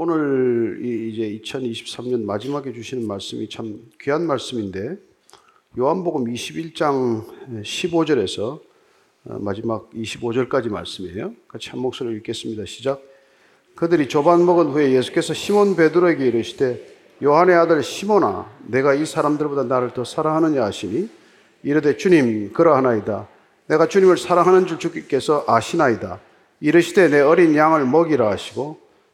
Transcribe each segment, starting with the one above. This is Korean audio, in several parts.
오늘 이제 2023년 마지막에 주시는 말씀이 참 귀한 말씀인데 요한복음 21장 15절에서 어, 마지막 25절까지 말씀이에요. 같이 한 목소리로 읽겠습니다. 시작. 그들이 조반 먹은 후에 예수께서 시몬 베드로에게 이르시되 요한의 아들 시몬아 내가 이 사람들보다 나를 더 사랑하느냐 하시니 이르되 주님 그러하나이다. 내가 주님을 사랑하는 줄 주께서 아시나이다. 이르시되 내 어린 양을 먹이라 하시고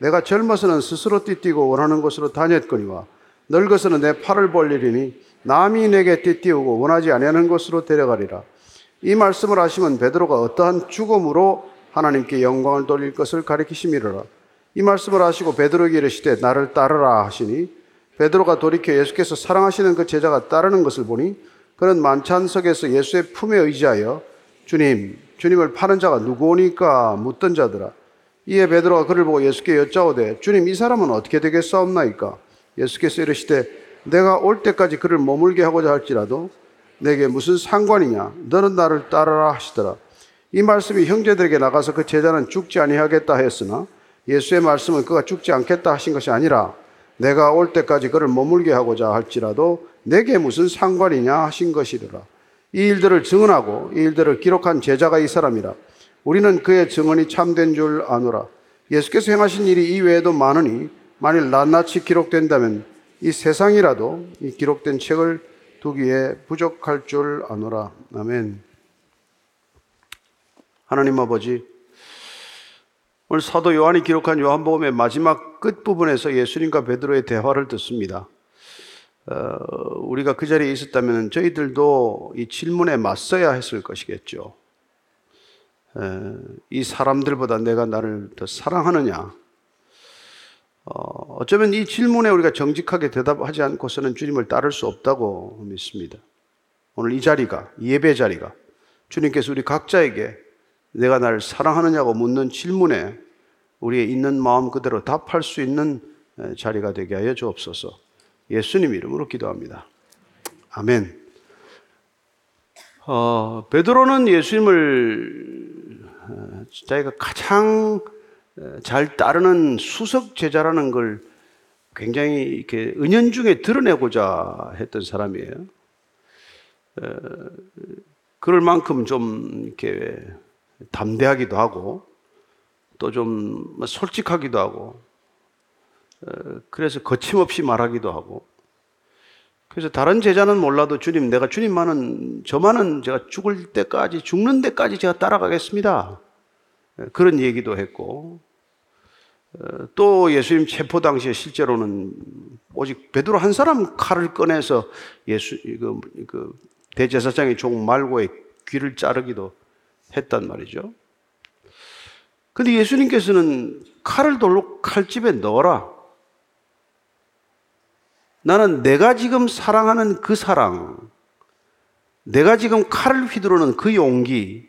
내가 젊어서는 스스로 띠뛰고 원하는 곳으로 다녔거니와 늙어서는 내 팔을 벌리리니 남이 내게 띠뛰고 원하지 아니하는 곳으로 데려가리라. 이 말씀을 하시면 베드로가 어떠한 죽음으로 하나님께 영광을 돌릴 것을 가리키심이로라. 이 말씀을 하시고 베드로에게 이르시되 나를 따르라 하시니 베드로가 돌이켜 예수께서 사랑하시는 그 제자가 따르는 것을 보니 그는 만찬석에서 예수의 품에 의지하여 주님, 주님을 파는 자가 누구오니까 묻던 자더라. 이에 베드로가 그를 보고 예수께 여짜오되 주님 이 사람은 어떻게 되겠사옵나이까? 예수께서 이르시되 내가 올 때까지 그를 머물게 하고자 할지라도 내게 무슨 상관이냐? 너는 나를 따르라 하시더라. 이 말씀이 형제들에게 나가서 그 제자는 죽지 아니하겠다 했으나 예수의 말씀은 그가 죽지 않겠다 하신 것이 아니라 내가 올 때까지 그를 머물게 하고자 할지라도 내게 무슨 상관이냐 하신 것이더라. 이 일들을 증언하고 이 일들을 기록한 제자가 이 사람이라. 우리는 그의 증언이 참된 줄 아노라. 예수께서 행하신 일이 이외에도 많으니 만일 낱낱이 기록된다면 이 세상이라도 이 기록된 책을 두기에 부족할 줄 아노라. 아멘. 하나님 아버지, 오늘 사도 요한이 기록한 요한복음의 마지막 끝부분에서 예수님과 베드로의 대화를 듣습니다. 어, 우리가 그 자리에 있었다면 저희들도 이 질문에 맞서야 했을 것이겠죠. 에, 이 사람들보다 내가 나를 더 사랑하느냐? 어, 어쩌면 이 질문에 우리가 정직하게 대답하지 않고서는 주님을 따를 수 없다고 믿습니다. 오늘 이 자리가, 예배 자리가 주님께서 우리 각자에게 내가 나를 사랑하느냐고 묻는 질문에 우리의 있는 마음 그대로 답할 수 있는 자리가 되게 하여 주옵소서. 예수님 이름으로 기도합니다. 아멘. 어, 베드로는 예수님을 자기가 가장 잘 따르는 수석 제자라는 걸 굉장히 이렇게 은연중에 드러내고자 했던 사람이에요. 그럴 만큼 좀 이렇게 담대하기도 하고 또 좀 솔직하기도 하고 어, 그래서 거침없이 말하기도 하고 그래서 다른 제자는 몰라도 주님 내가 주님만은 저만은 제가 죽을 때까지 죽는 데까지 제가 따라가겠습니다. 어, 그런 얘기도 했고 어, 또 예수님 체포 당시에 실제로는 오직 베드로 한 사람 칼을 꺼내서 예수 그, 그 대제사장의 종 말고의 귀를 자르기도 했단 말이죠. 근데 예수님께서는 칼을 돌로 칼집에 넣어라. 나는 내가 지금 사랑하는 그 사랑, 내가 지금 칼을 휘두르는 그 용기,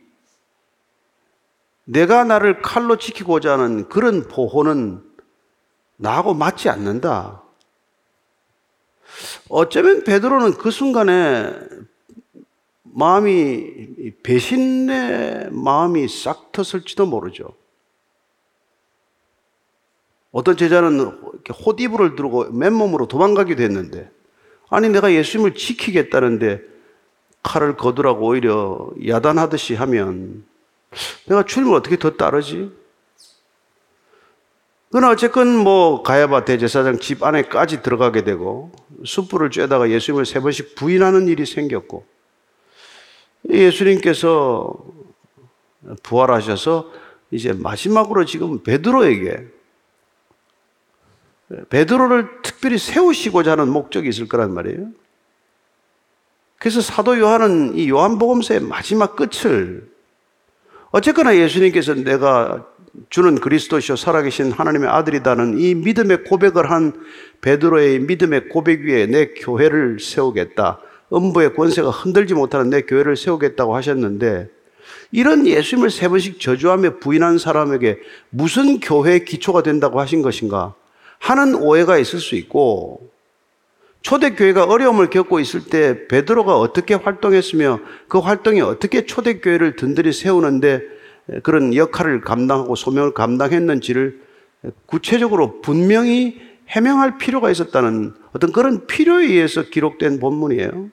내가 나를 칼로 지키고자 하는 그런 보호는 나하고 맞지 않는다. 어쩌면 베드로는 그 순간에 마음이 배신의 마음이 싹 텄을지도 모르죠. 어떤 제자는 호디브를 들고 맨몸으로 도망가기도 했는데 아니 내가 예수님을 지키겠다는데 칼을 거두라고 오히려 야단하듯이 하면 내가 주님을 어떻게 더 따르지? 그러나 어쨌건 뭐 가야바 대제사장 집 안에까지 들어가게 되고 숯불을 쬐다가 예수님을 세 번씩 부인하는 일이 생겼고 예수님께서 부활하셔서 이제 마지막으로 지금 베드로에게 베드로를 특별히 세우시고자 하는 목적이 있을 거란 말이에요. 그래서 사도 요한은 이 요한복음서의 마지막 끝을 어쨌거나 예수님께서 내가 주는 그리스도시요 살아계신 하나님의 아들이다는 이 믿음의 고백을 한 베드로의 믿음의 고백 위에 내 교회를 세우겠다. 음부의 권세가 흔들지 못하는 내 교회를 세우겠다고 하셨는데 이런 예수님을 세 번씩 저주하며 부인한 사람에게 무슨 교회의 기초가 된다고 하신 것인가 하는 오해가 있을 수 있고 초대교회가 어려움을 겪고 있을 때 베드로가 어떻게 활동했으며 그 활동이 어떻게 초대교회를 든든히 세우는데 그런 역할을 감당하고 소명을 감당했는지를 구체적으로 분명히 해명할 필요가 있었다는 어떤 그런 필요에 의해서 기록된 본문이에요.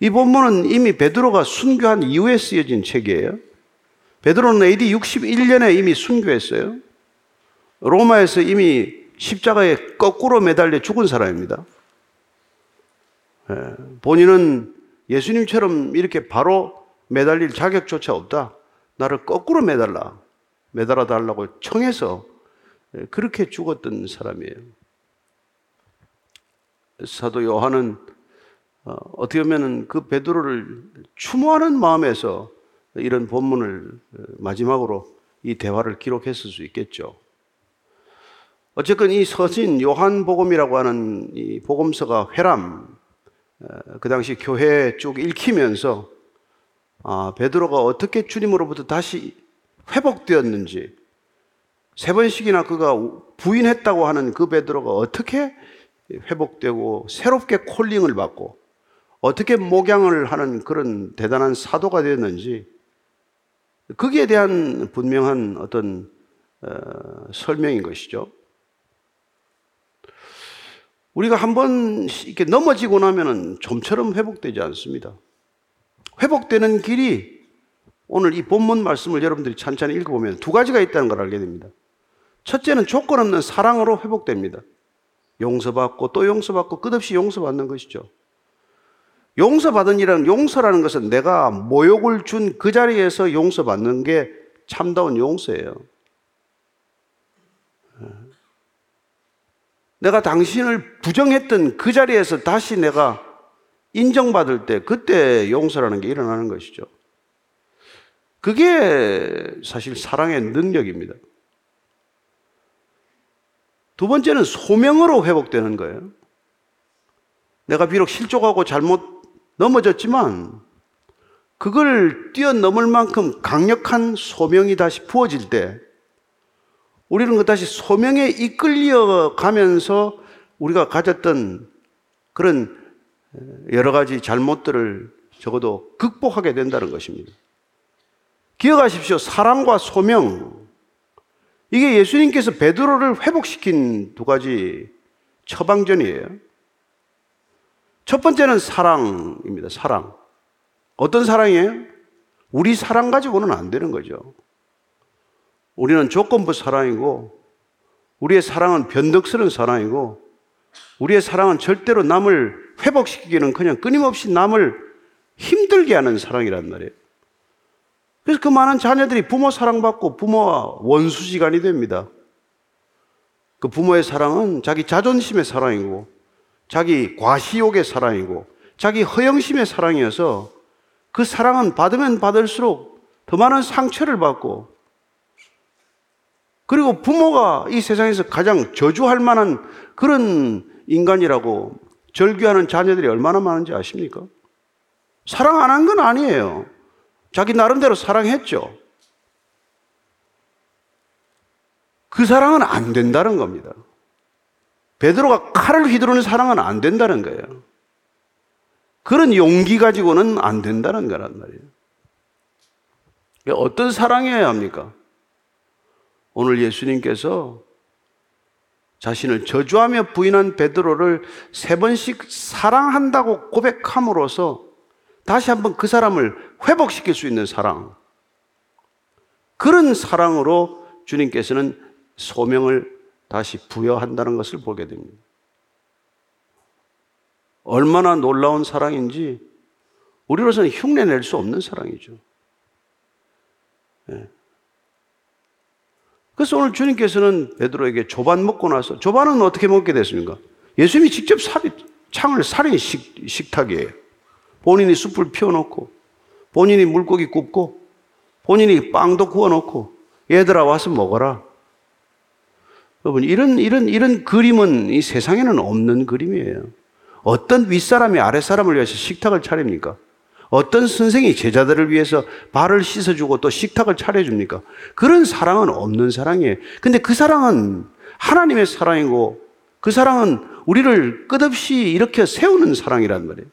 이 본문은 이미 베드로가 순교한 이후에 쓰여진 책이에요. 베드로는 AD 61년에 이미 순교했어요. 로마에서 이미 십자가에 거꾸로 매달려 죽은 사람입니다. 예, 본인은 예수님처럼 이렇게 바로 매달릴 자격조차 없다. 나를 거꾸로 매달라. 매달아 달라고 청해서 예, 그렇게 죽었던 사람이에요. 사도 요한은 어, 어떻게 보면 그 베드로를 추모하는 마음에서 이런 본문을 어, 마지막으로 이 대화를 기록했을 수 있겠죠. 어쨌건 이 서신 요한복음이라고 하는 이 복음서가 회람 어, 그 당시 교회 쭉 읽히면서 아, 베드로가 어떻게 주님으로부터 다시 회복되었는지 세 번씩이나 그가 부인했다고 하는 그 베드로가 어떻게 회복되고 새롭게 콜링을 받고 어떻게 목양을 하는 그런 대단한 사도가 되었는지 거기에 대한 분명한 어떤 어, 설명인 것이죠. 우리가 한번 이렇게 넘어지고 나면은 좀처럼 회복되지 않습니다. 회복되는 길이 오늘 이 본문 말씀을 여러분들이 찬찬히 읽어보면 두 가지가 있다는 걸 알게 됩니다. 첫째는 조건 없는 사랑으로 회복됩니다. 용서받고 또 용서받고 끝없이 용서받는 것이죠. 용서받은 일은 용서라는 것은 내가 모욕을 준 그 자리에서 용서받는 게 참다운 용서예요. 내가 당신을 부정했던 그 자리에서 다시 내가 인정받을 때 그때 용서라는 게 일어나는 것이죠. 그게 사실 사랑의 능력입니다. 두 번째는 소명으로 회복되는 거예요. 내가 비록 실족하고 잘못 넘어졌지만 그걸 뛰어넘을 만큼 강력한 소명이 다시 부어질 때 우리는 그 다시 소명에 이끌려 가면서 우리가 가졌던 그런 여러 가지 잘못들을 적어도 극복하게 된다는 것입니다. 기억하십시오. 사랑과 소명. 이게 예수님께서 베드로를 회복시킨 두 가지 처방전이에요. 첫 번째는 사랑입니다. 사랑. 어떤 사랑이에요? 우리 사랑 가지고는 안 되는 거죠. 우리는 조건부 사랑이고, 우리의 사랑은 변덕스러운 사랑이고, 우리의 사랑은 절대로 남을 회복시키기는 그냥 끊임없이 남을 힘들게 하는 사랑이란 말이에요. 그래서 그 많은 자녀들이 부모 사랑받고 부모와 원수지간이 됩니다. 그 부모의 사랑은 자기 자존심의 사랑이고, 자기 과시욕의 사랑이고, 자기 허영심의 사랑이어서 그 사랑은 받으면 받을수록 더 많은 상처를 받고, 그리고 부모가 이 세상에서 가장 저주할 만한 그런 인간이라고 절규하는 자녀들이 얼마나 많은지 아십니까? 사랑 안 한 건 아니에요. 자기 나름대로 사랑했죠. 그 사랑은 안 된다는 겁니다. 베드로가 칼을 휘두르는 사랑은 안 된다는 거예요. 그런 용기 가지고는 안 된다는 거란 말이에요. 어떤 사랑이어야 합니까? 오늘 예수님께서 자신을 저주하며 부인한 베드로를 세 번씩 사랑한다고 고백함으로써 다시 한번 그 사람을 회복시킬 수 있는 사랑. 그런 사랑으로 주님께서는 소명을 다시 부여한다는 것을 보게 됩니다. 얼마나 놀라운 사랑인지 우리로서는 흉내 낼 수 없는 사랑이죠. 네. 그래서 오늘 주님께서는 베드로에게 조반 먹고 나서 조반은 어떻게 먹게 됐습니까? 예수님이 직접 살인, 창을 살인 식, 탁이에요 본인이 숯불 피워놓고 본인이 물고기 굽고 본인이 빵도 구워놓고 얘들아 와서 먹어라. 여러분 이런 이런 이런 그림은 이 세상에는 없는 그림이에요. 어떤 윗사람이 아랫사람을 위해서 식탁을 차립니까? 어떤 선생이 제자들을 위해서 발을 씻어주고 또 식탁을 차려줍니까? 그런 사랑은 없는 사랑이에요. 근데 그 사랑은 하나님의 사랑이고 그 사랑은 우리를 끝없이 이렇게 세우는 사랑이란 말이에요.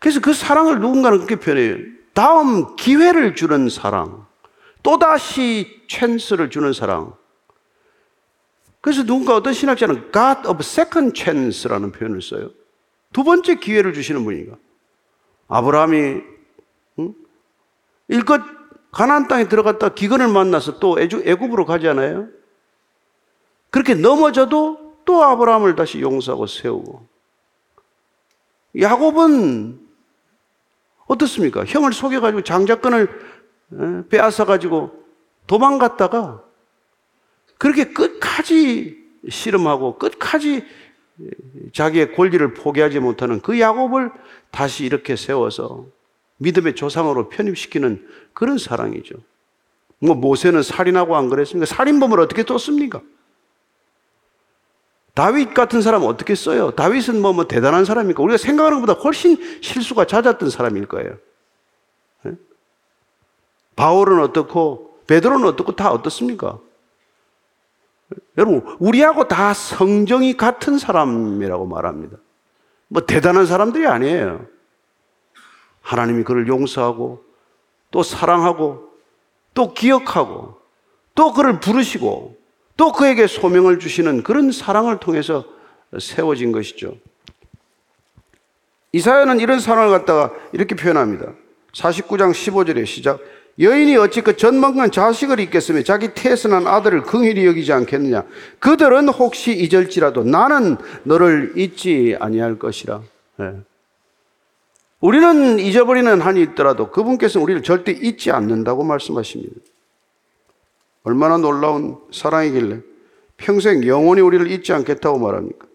그래서 그 사랑을 누군가는 그렇게 표현해요. 다음 기회를 주는 사랑. 또다시 찬스를 주는 사랑. 그래서 누군가 어떤 신학자는 God of second chance라는 표현을 써요. 두 번째 기회를 주시는 분이가. 아브라함이 응? 일껏 가나안 땅에 들어갔다 기근을 만나서 또 애굽으로 가지 않아요? 그렇게 넘어져도 또 아브라함을 다시 용서하고 세우고 야곱은 어떻습니까? 형을 속여가지고 장자권을 빼앗아가지고 도망갔다가 그렇게 끝까지 씨름하고 끝까지 자기의 권리를 포기하지 못하는 그 야곱을 다시 이렇게 세워서 믿음의 조상으로 편입시키는 그런 사랑이죠. 뭐 모세는 살인하고 안 그랬습니까? 살인범을 어떻게 떴습니까? 다윗 같은 사람 어떻게 써요? 다윗은 뭐, 뭐 대단한 사람입니까? 우리가 생각하는 것보다 훨씬 실수가 잦았던 사람일 거예요. 네? 바울은 어떻고 베드로는 어떻고 다 어떻습니까? 여러분 우리하고 다 성정이 같은 사람이라고 말합니다. 뭐 대단한 사람들이 아니에요. 하나님이 그를 용서하고 또 사랑하고 또 기억하고 또 그를 부르시고 또 그에게 소명을 주시는 그런 사랑을 통해서 세워진 것이죠. 이사야는 이런 사랑을 갖다가 이렇게 표현합니다. 49장 15절에 시작. 여인이 어찌 그 전망한 자식을 잊겠으며 자기 태어난 아들을 긍휼히 여기지 않겠느냐. 그들은 혹시 잊을지라도 나는 너를 잊지 아니할 것이라. 네. 우리는 잊어버리는 한이 있더라도 그분께서는 우리를 절대 잊지 않는다고 말씀하십니다. 얼마나 놀라운 사랑이길래 평생 영원히 우리를 잊지 않겠다고 말합니까?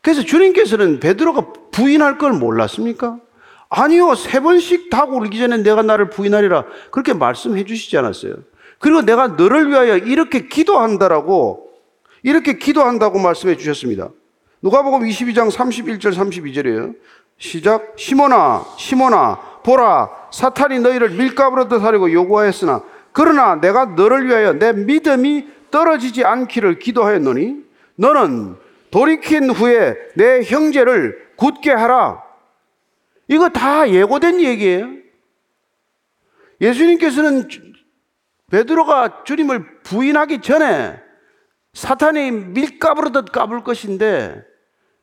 그래서 주님께서는 베드로가 부인할 걸 몰랐습니까? 아니요, 세 번씩 다 울기 전에 내가 나를 부인하리라. 그렇게 말씀해 주시지 않았어요. 그리고 내가 너를 위하여 이렇게 기도한다라고, 이렇게 기도한다고 말씀해 주셨습니다. 누가복음 22장 31절 32절이에요. 시작. 시몬아, 시몬아, 보라, 사탄이 너희를 밀가부로 떠사려고 요구하였으나 그러나 내가 너를 위하여 내 믿음이 떨어지지 않기를 기도하였노니 너는 돌이킨 후에 내 형제를 굳게 하라. 이거 다 예고된 얘기예요. 예수님께서는 베드로가 주님을 부인하기 전에 사탄이 밀가부르듯 까불 것인데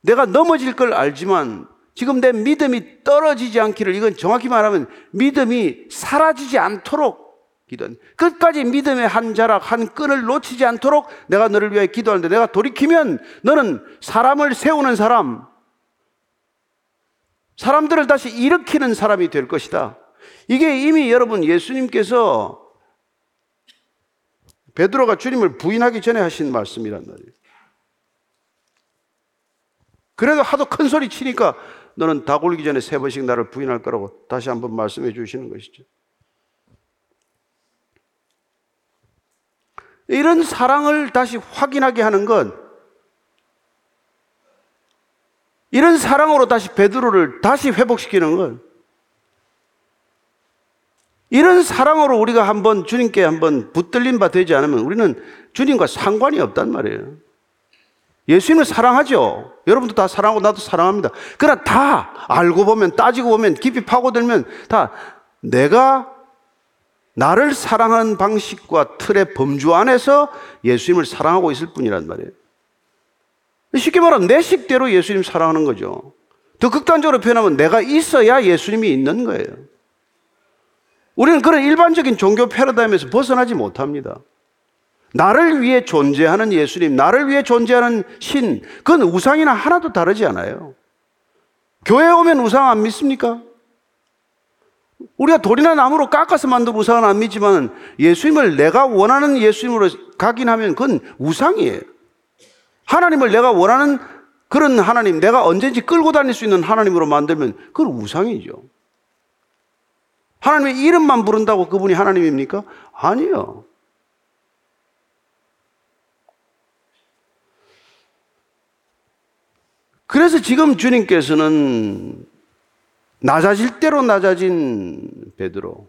내가 넘어질 걸 알지만 지금 내 믿음이 떨어지지 않기를 이건 정확히 말하면 믿음이 사라지지 않도록 기도한 끝까지 믿음의 한 자락 한 끈을 놓치지 않도록 내가 너를 위해 기도하는데 내가 돌이키면 너는 사람을 세우는 사람 사람들을 다시 일으키는 사람이 될 것이다. 이게 이미 여러분 예수님께서 베드로가 주님을 부인하기 전에 하신 말씀이란 말이에요. 그래도 하도 큰 소리 치니까 너는 다 굴기 전에 세 번씩 나를 부인할 거라고 다시 한번 말씀해 주시는 것이죠. 이런 사랑을 다시 확인하게 하는 건 이런 사랑으로 다시 베드로를 다시 회복시키는 건 이런 사랑으로 우리가 한번 주님께 한번 붙들린 바 되지 않으면 우리는 주님과 상관이 없단 말이에요. 예수님을 사랑하죠. 여러분도 다 사랑하고 나도 사랑합니다. 그러나 다 알고 보면 따지고 보면 깊이 파고들면 다 내가 나를 사랑하는 방식과 틀의 범주 안에서 예수님을 사랑하고 있을 뿐이란 말이에요. 쉽게 말하면 내 식대로 예수님 사랑하는 거죠. 더 극단적으로 표현하면 내가 있어야 예수님이 있는 거예요. 우리는 그런 일반적인 종교 패러다임에서 벗어나지 못합니다. 나를 위해 존재하는 예수님, 나를 위해 존재하는 신, 그건 우상이나 하나도 다르지 않아요. 교회 오면 우상 안 믿습니까? 우리가 돌이나 나무로 깎아서 만든 우상은 안 믿지만 예수님을 내가 원하는 예수님으로 각인하면 그건 우상이에요. 하나님을 내가 원하는 그런 하나님, 내가 언제든지 끌고 다닐 수 있는 하나님으로 만들면 그건 우상이죠. 하나님의 이름만 부른다고 그분이 하나님입니까? 아니요. 그래서 지금 주님께서는 낮아질 대로 낮아진 베드로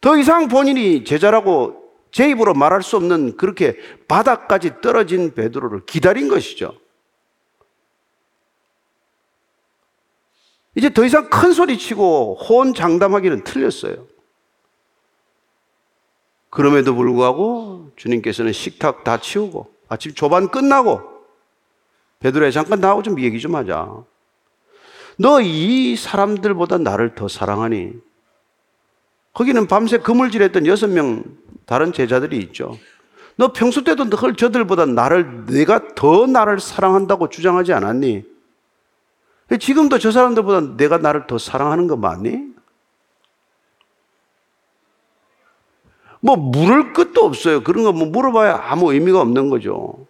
더 이상 본인이 제자라고 제 입으로 말할 수 없는 그렇게 바닥까지 떨어진 베드로를 기다린 것이죠. 이제 더 이상 큰 소리 치고 호언 장담하기는 틀렸어요. 그럼에도 불구하고 주님께서는 식탁 다 치우고 아침 조반 끝나고 베드로야 잠깐 나하고 좀 얘기 좀 하자. 너 이 사람들보다 나를 더 사랑하니? 거기는 밤새 그물질했던 여섯 명 다른 제자들이 있죠. 너 평소 때도 늘 저들보다 나를 내가 더 나를 사랑한다고 주장하지 않았니? 지금도 저 사람들보다 내가 나를 더 사랑하는 거 맞니? 뭐 물을 끝도 없어요. 그런 거 뭐 물어봐야 아무 의미가 없는 거죠.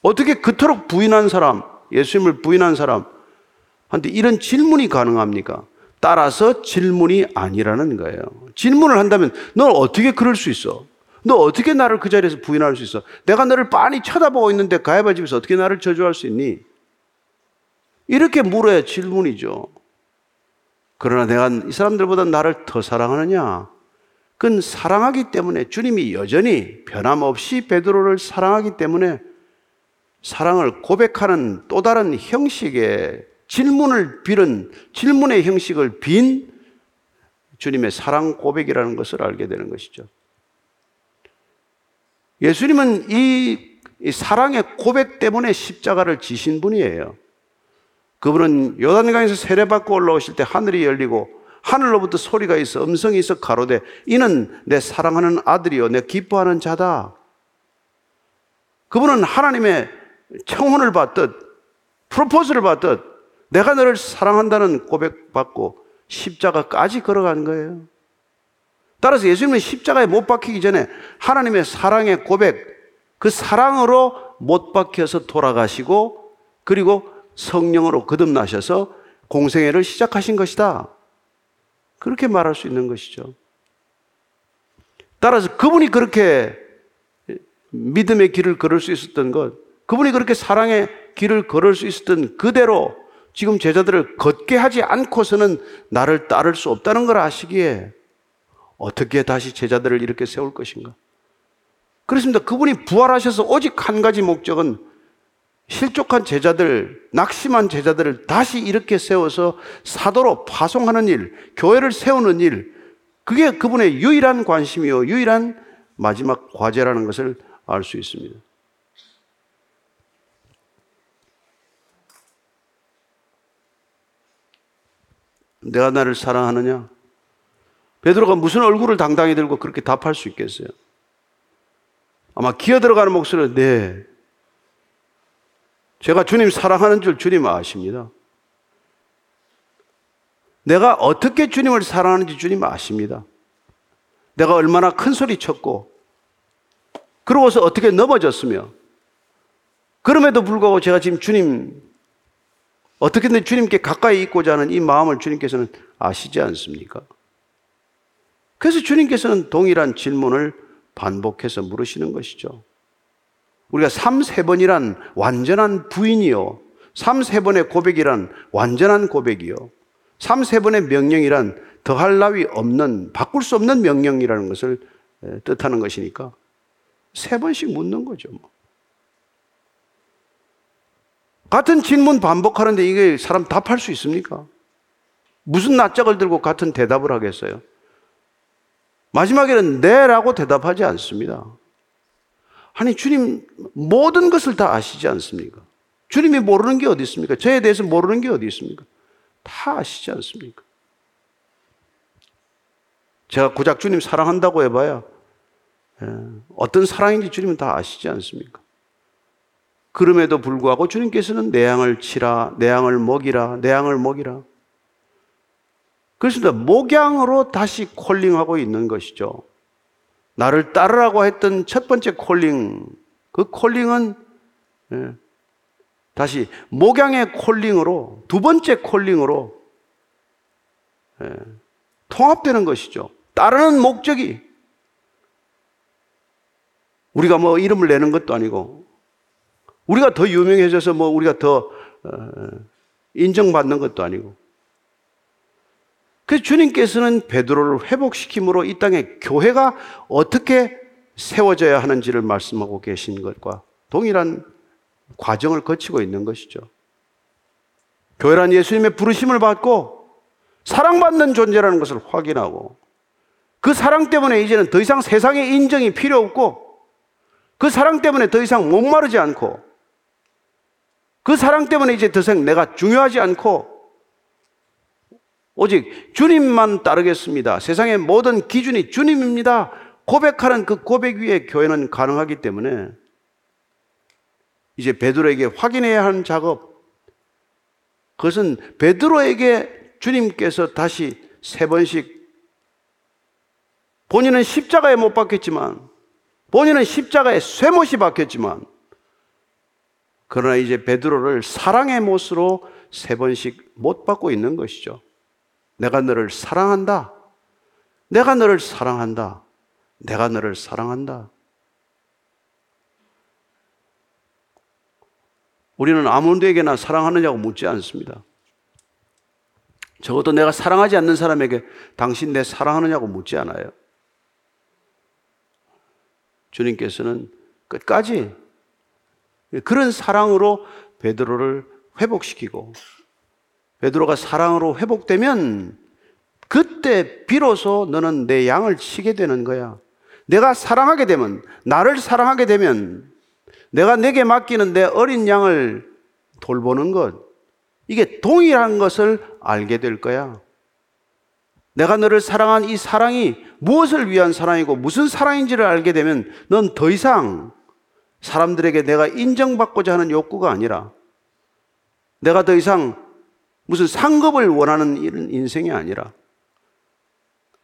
어떻게 그토록 부인한 사람, 예수님을 부인한 사람한테 이런 질문이 가능합니까? 따라서 질문이 아니라는 거예요. 질문을 한다면 너 어떻게 그럴 수 있어? 너 어떻게 나를 그 자리에서 부인할 수 있어? 내가 너를 빤히 쳐다보고 있는데 가야바 집에서 어떻게 나를 저주할 수 있니? 이렇게 물어야 질문이죠. 그러나 내가 이 사람들보다 나를 더 사랑하느냐? 그건 사랑하기 때문에 주님이 여전히 변함없이 베드로를 사랑하기 때문에 사랑을 고백하는 또 다른 형식의 질문을 빌은 질문의 형식을 빈 주님의 사랑 고백이라는 것을 알게 되는 것이죠. 예수님은 이, 이 사랑의 고백 때문에 십자가를 지신 분이에요. 그분은 요단강에서 세례받고 올라오실 때 하늘이 열리고 하늘로부터 소리가 있어 음성이 있어 가로되 이는 내 사랑하는 아들이요 내 기뻐하는 자다. 그분은 하나님의 청혼을 받듯 프로포즈를 받듯 내가 너를 사랑한다는 고백받고 십자가까지 걸어간 거예요. 따라서 예수님은 십자가에 못 박히기 전에 하나님의 사랑의 고백, 그 사랑으로 못 박혀서 돌아가시고 그리고 성령으로 거듭나셔서 공생애를 시작하신 것이다. 그렇게 말할 수 있는 것이죠. 따라서 그분이 그렇게 믿음의 길을 걸을 수 있었던 것, 그분이 그렇게 사랑의 길을 걸을 수 있었던 그대로 지금 제자들을 걷게 하지 않고서는 나를 따를 수 없다는 걸 아시기에 어떻게 다시 제자들을 이렇게 세울 것인가? 그렇습니다. 그분이 부활하셔서 오직 한 가지 목적은 실족한 제자들, 낙심한 제자들을 다시 이렇게 세워서 사도로 파송하는 일, 교회를 세우는 일, 그게 그분의 유일한 관심이요, 유일한 마지막 과제라는 것을 알 수 있습니다. 내가 나를 사랑하느냐? 베드로가 무슨 얼굴을 당당히 들고 그렇게 답할 수 있겠어요? 아마 기어 들어가는 목소리로 네, 제가 주님 사랑하는 줄 주님 아십니다. 내가 어떻게 주님을 사랑하는지 주님 아십니다. 내가 얼마나 큰 소리 쳤고, 그러고서 어떻게 넘어졌으며, 그럼에도 불구하고 제가 지금 주님, 어떻게든 주님께 가까이 있고자 하는 이 마음을 주님께서는 아시지 않습니까? 그래서 주님께서는 동일한 질문을 반복해서 물으시는 것이죠. 우리가 3, 세번이란 완전한 부인이요. 3, 세번의 고백이란 완전한 고백이요. 3, 세번의 명령이란 더할 나위 없는, 바꿀 수 없는 명령이라는 것을 뜻하는 것이니까 세 번씩 묻는 거죠. 뭐. 같은 질문 반복하는데 이게 사람 답할 수 있습니까? 무슨 낯짝을 들고 같은 대답을 하겠어요? 마지막에는 네라고 대답하지 않습니다. 아니, 주님 모든 것을 다 아시지 않습니까? 주님이 모르는 게 어디 있습니까? 저에 대해서 모르는 게 어디 있습니까? 다 아시지 않습니까? 제가 고작 주님 사랑한다고 해봐야 예, 어떤 사랑인지 주님은 다 아시지 않습니까? 그럼에도 불구하고 주님께서는 내 양을 치라, 내 양을 먹이라, 내 양을 먹이라. 그렇습니다. 목양으로 다시 콜링하고 있는 것이죠. 나를 따르라고 했던 첫 번째 콜링, 그 콜링은 예, 다시 목양의 콜링으로 두 번째 콜링으로 예, 통합되는 것이죠. 따르는 목적이 우리가 뭐 이름을 내는 것도 아니고 우리가 더 유명해져서 뭐 우리가 더 어, 인정받는 것도 아니고 그래서 주님께서는 베드로를 회복시킴으로 이 땅에 교회가 어떻게 세워져야 하는지를 말씀하고 계신 것과 동일한 과정을 거치고 있는 것이죠. 교회란 예수님의 부르심을 받고 사랑받는 존재라는 것을 확인하고 그 사랑 때문에 이제는 더 이상 세상의 인정이 필요 없고 그 사랑 때문에 더 이상 목마르지 않고 그 사랑 때문에 이제 더 이상 내가 중요하지 않고 오직 주님만 따르겠습니다. 세상의 모든 기준이 주님입니다. 고백하는 그 고백 위에 교회는 가능하기 때문에 이제 베드로에게 확인해야 하는 작업 그것은 베드로에게 주님께서 다시 세 번씩 본인은 십자가에 못 박혔지만 본인은 십자가에 쇠못이 박혔지만 그러나 이제 베드로를 사랑의 못으로 세 번씩 못 받고 있는 것이죠. 내가 너를 사랑한다. 내가 너를 사랑한다. 내가 너를 사랑한다. 우리는 아무에게나 사랑하느냐고 묻지 않습니다. 적어도 내가 사랑하지 않는 사람에게 당신 내 사랑하느냐고 묻지 않아요. 주님께서는 끝까지 그런 사랑으로 베드로를 회복시키고 베드로가 사랑으로 회복되면 그때 비로소 너는 내 양을 치게 되는 거야. 내가 사랑하게 되면, 나를 사랑하게 되면, 내가 내게 맡기는 내 어린 양을 돌보는 것, 이게 동일한 것을 알게 될 거야. 내가 너를 사랑한 이 사랑이 무엇을 위한 사랑이고 무슨 사랑인지를 알게 되면 넌 더 이상 사람들에게 내가 인정받고자 하는 욕구가 아니라 내가 더 이상 무슨 상급을 원하는 인생이 아니라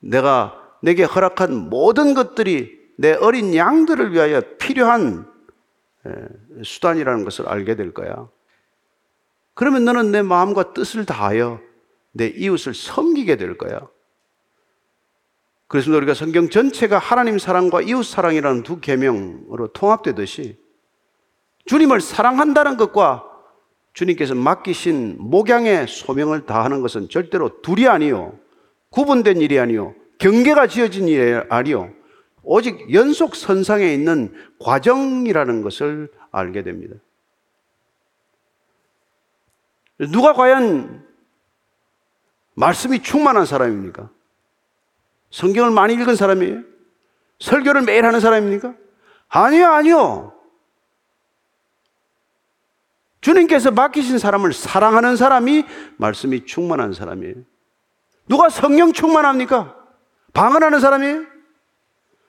내가 내게 허락한 모든 것들이 내 어린 양들을 위하여 필요한 수단이라는 것을 알게 될 거야. 그러면 너는 내 마음과 뜻을 다하여 내 이웃을 섬기게 될 거야. 그래서 우리가 성경 전체가 하나님 사랑과 이웃 사랑이라는 두 계명으로 통합되듯이 주님을 사랑한다는 것과 주님께서 맡기신 목양의 소명을 다하는 것은 절대로 둘이 아니요. 구분된 일이 아니요. 경계가 지어진 일이 아니요. 오직 연속 선상에 있는 과정이라는 것을 알게 됩니다. 누가 과연 말씀이 충만한 사람입니까? 성경을 많이 읽은 사람이에요? 설교를 매일 하는 사람입니까? 아니요, 아니요. 주님께서 맡기신 사람을 사랑하는 사람이 말씀이 충만한 사람이에요. 누가 성령 충만합니까? 방언하는 사람이에요?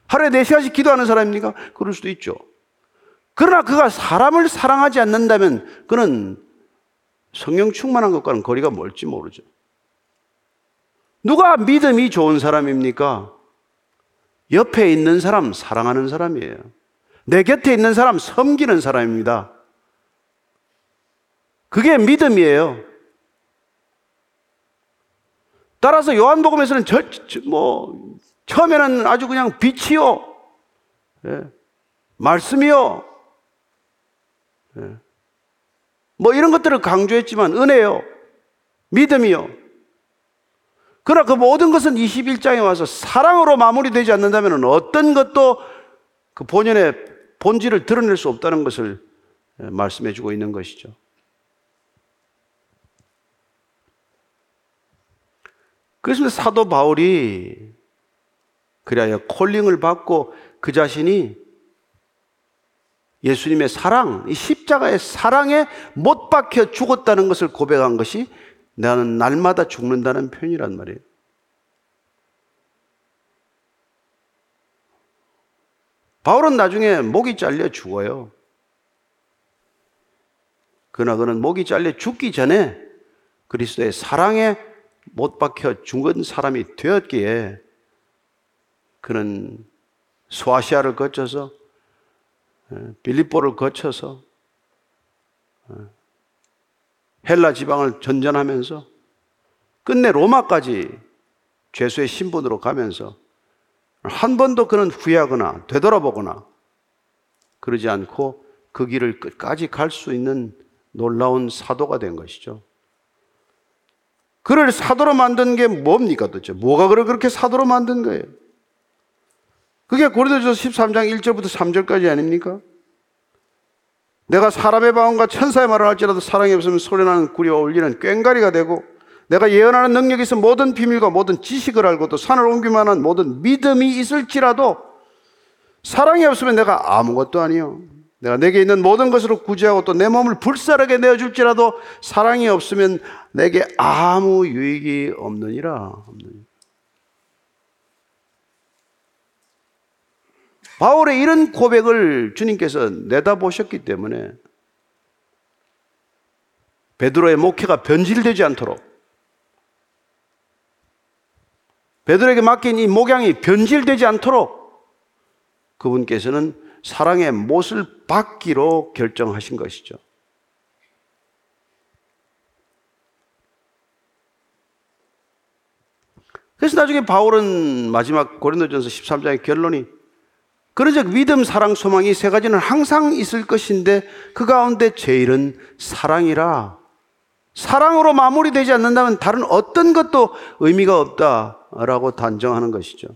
하루에 4시간씩 기도하는 사람입니까? 그럴 수도 있죠. 그러나 그가 사람을 사랑하지 않는다면 그는 성령 충만한 것과는 거리가 멀지 모르죠. 누가 믿음이 좋은 사람입니까? 옆에 있는 사람 사랑하는 사람이에요. 내 곁에 있는 사람 섬기는 사람입니다. 그게 믿음이에요. 따라서 요한복음에서는 저, 저, 뭐 처음에는 아주 그냥 빛이요, 예. 말씀이요, 예. 뭐 이런 것들을 강조했지만 은혜요, 믿음이요. 그러나 그 모든 것은 21장에 와서 사랑으로 마무리되지 않는다면 어떤 것도 그 본연의 본질을 드러낼 수 없다는 것을 예, 말씀해 주고 있는 것이죠. 그래서 사도 바울이 그래야 콜링을 받고 그 자신이 예수님의 사랑, 이 십자가의 사랑에 못 박혀 죽었다는 것을 고백한 것이 나는 날마다 죽는다는 표현이란 말이에요. 바울은 나중에 목이 잘려 죽어요. 그러나 그는 목이 잘려 죽기 전에 그리스도의 사랑에 못 박혀 죽은 사람이 되었기에 그는 소아시아를 거쳐서 예, 빌립보를 거쳐서 예, 헬라 지방을 전전하면서 끝내 로마까지 죄수의 신분으로 가면서 한 번도 그는 후회하거나 되돌아보거나 그러지 않고 그 길을 끝까지 갈 수 있는 놀라운 사도가 된 것이죠. 그를 사도로 만든 게 뭡니까 도대체? 뭐가 그를 그렇게 사도로 만든 거예요? 그게 고린도전서 13장 1절부터 3절까지 아닙니까? 내가 사람의 마음과 천사의 말을 할지라도 사랑이 없으면 소리나는 구리와 울리는 꽹가리가 되고 내가 예언하는 능력이 있어 모든 비밀과 모든 지식을 알고 또 산을 옮기만한 모든 믿음이 있을지라도 사랑이 없으면 내가 아무것도 아니요. 내가 내게 있는 모든 것으로 구제하고 또 내 몸을 불사르게 내어줄지라도 사랑이 없으면 내게 아무 유익이 없느니라. 바울의 이런 고백을 주님께서 내다보셨기 때문에 베드로의 목회가 변질되지 않도록 베드로에게 맡긴 이 목양이 변질되지 않도록 그분께서는 사랑의 못을 받기로 결정하신 것이죠. 그래서 나중에 바울은 마지막 고린도전서 13장의 결론이 그러즉 믿음, 사랑, 소망이 세 가지는 항상 있을 것인데 그 가운데 제일은 사랑이라. 사랑으로 마무리되지 않는다면 다른 어떤 것도 의미가 없다라고 단정하는 것이죠.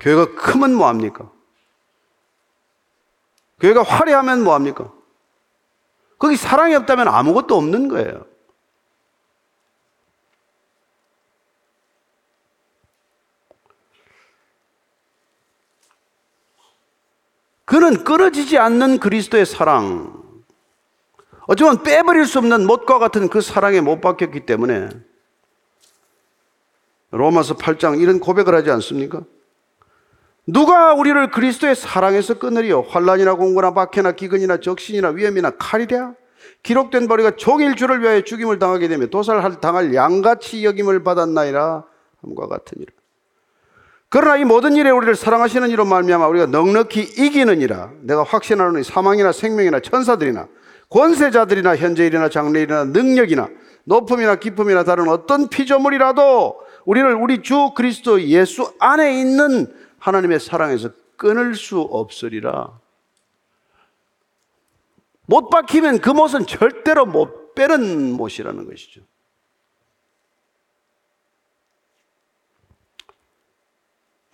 교회가 크면 뭐합니까? 교회가 화려하면 뭐합니까? 거기 사랑이 없다면 아무것도 없는 거예요. 그는 끊어지지 않는 그리스도의 사랑. 어쩌면 빼버릴 수 없는 못과 같은 그 사랑에 못 박혔기 때문에 로마서 8장 이런 고백을 하지 않습니까? 누가 우리를 그리스도의 사랑에서 끊으리요? 환란이나 공고나 박해나 기근이나 적신이나 위험이나 칼이랴? 기록된 바리가 종일 주를 위하여 죽임을 당하게 되면 도살할 당할 양같이 여김을 받았나이라 함과 같으니라. 그러나 이 모든 일에 우리를 사랑하시는 이로 말미암아 우리가 넉넉히 이기느니라. 내가 확신하노니 사망이나 생명이나 천사들이나 권세자들이나 현재일이나 장래일이나 능력이나 높음이나 깊음이나 다른 어떤 피조물이라도 우리를 우리 주 그리스도 예수 안에 있는 하나님의 사랑에서 끊을 수 없으리라. 못 박히면 그 못은 절대로 못 빼는 못이라는 것이죠.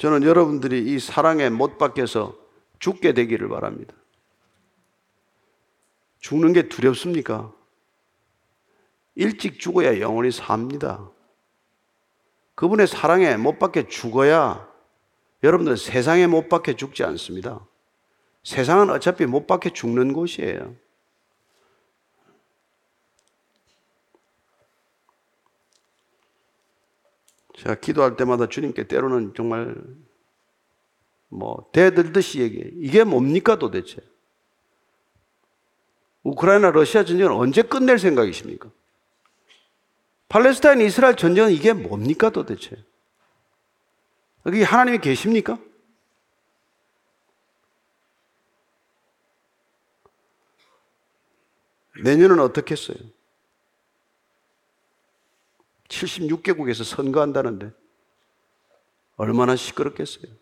저는 여러분들이 이 사랑에 못 박혀서 죽게 되기를 바랍니다. 죽는 게 두렵습니까? 일찍 죽어야 영원히 삽니다. 그분의 사랑에 못 박혀 죽어야 여러분들 세상에 못 박혀 죽지 않습니다. 세상은 어차피 못 박혀 죽는 곳이에요. 제가 기도할 때마다 주님께 때로는 정말 뭐 대들듯이 얘기해. 이게 뭡니까 도대체? 우크라이나 러시아 전쟁을 언제 끝낼 생각이십니까? 팔레스타인 이스라엘 전쟁은 이게 뭡니까 도대체? 여기 하나님이 계십니까? 내년은 어떻겠어요? 76개국에서 선거한다는데 얼마나 시끄럽겠어요.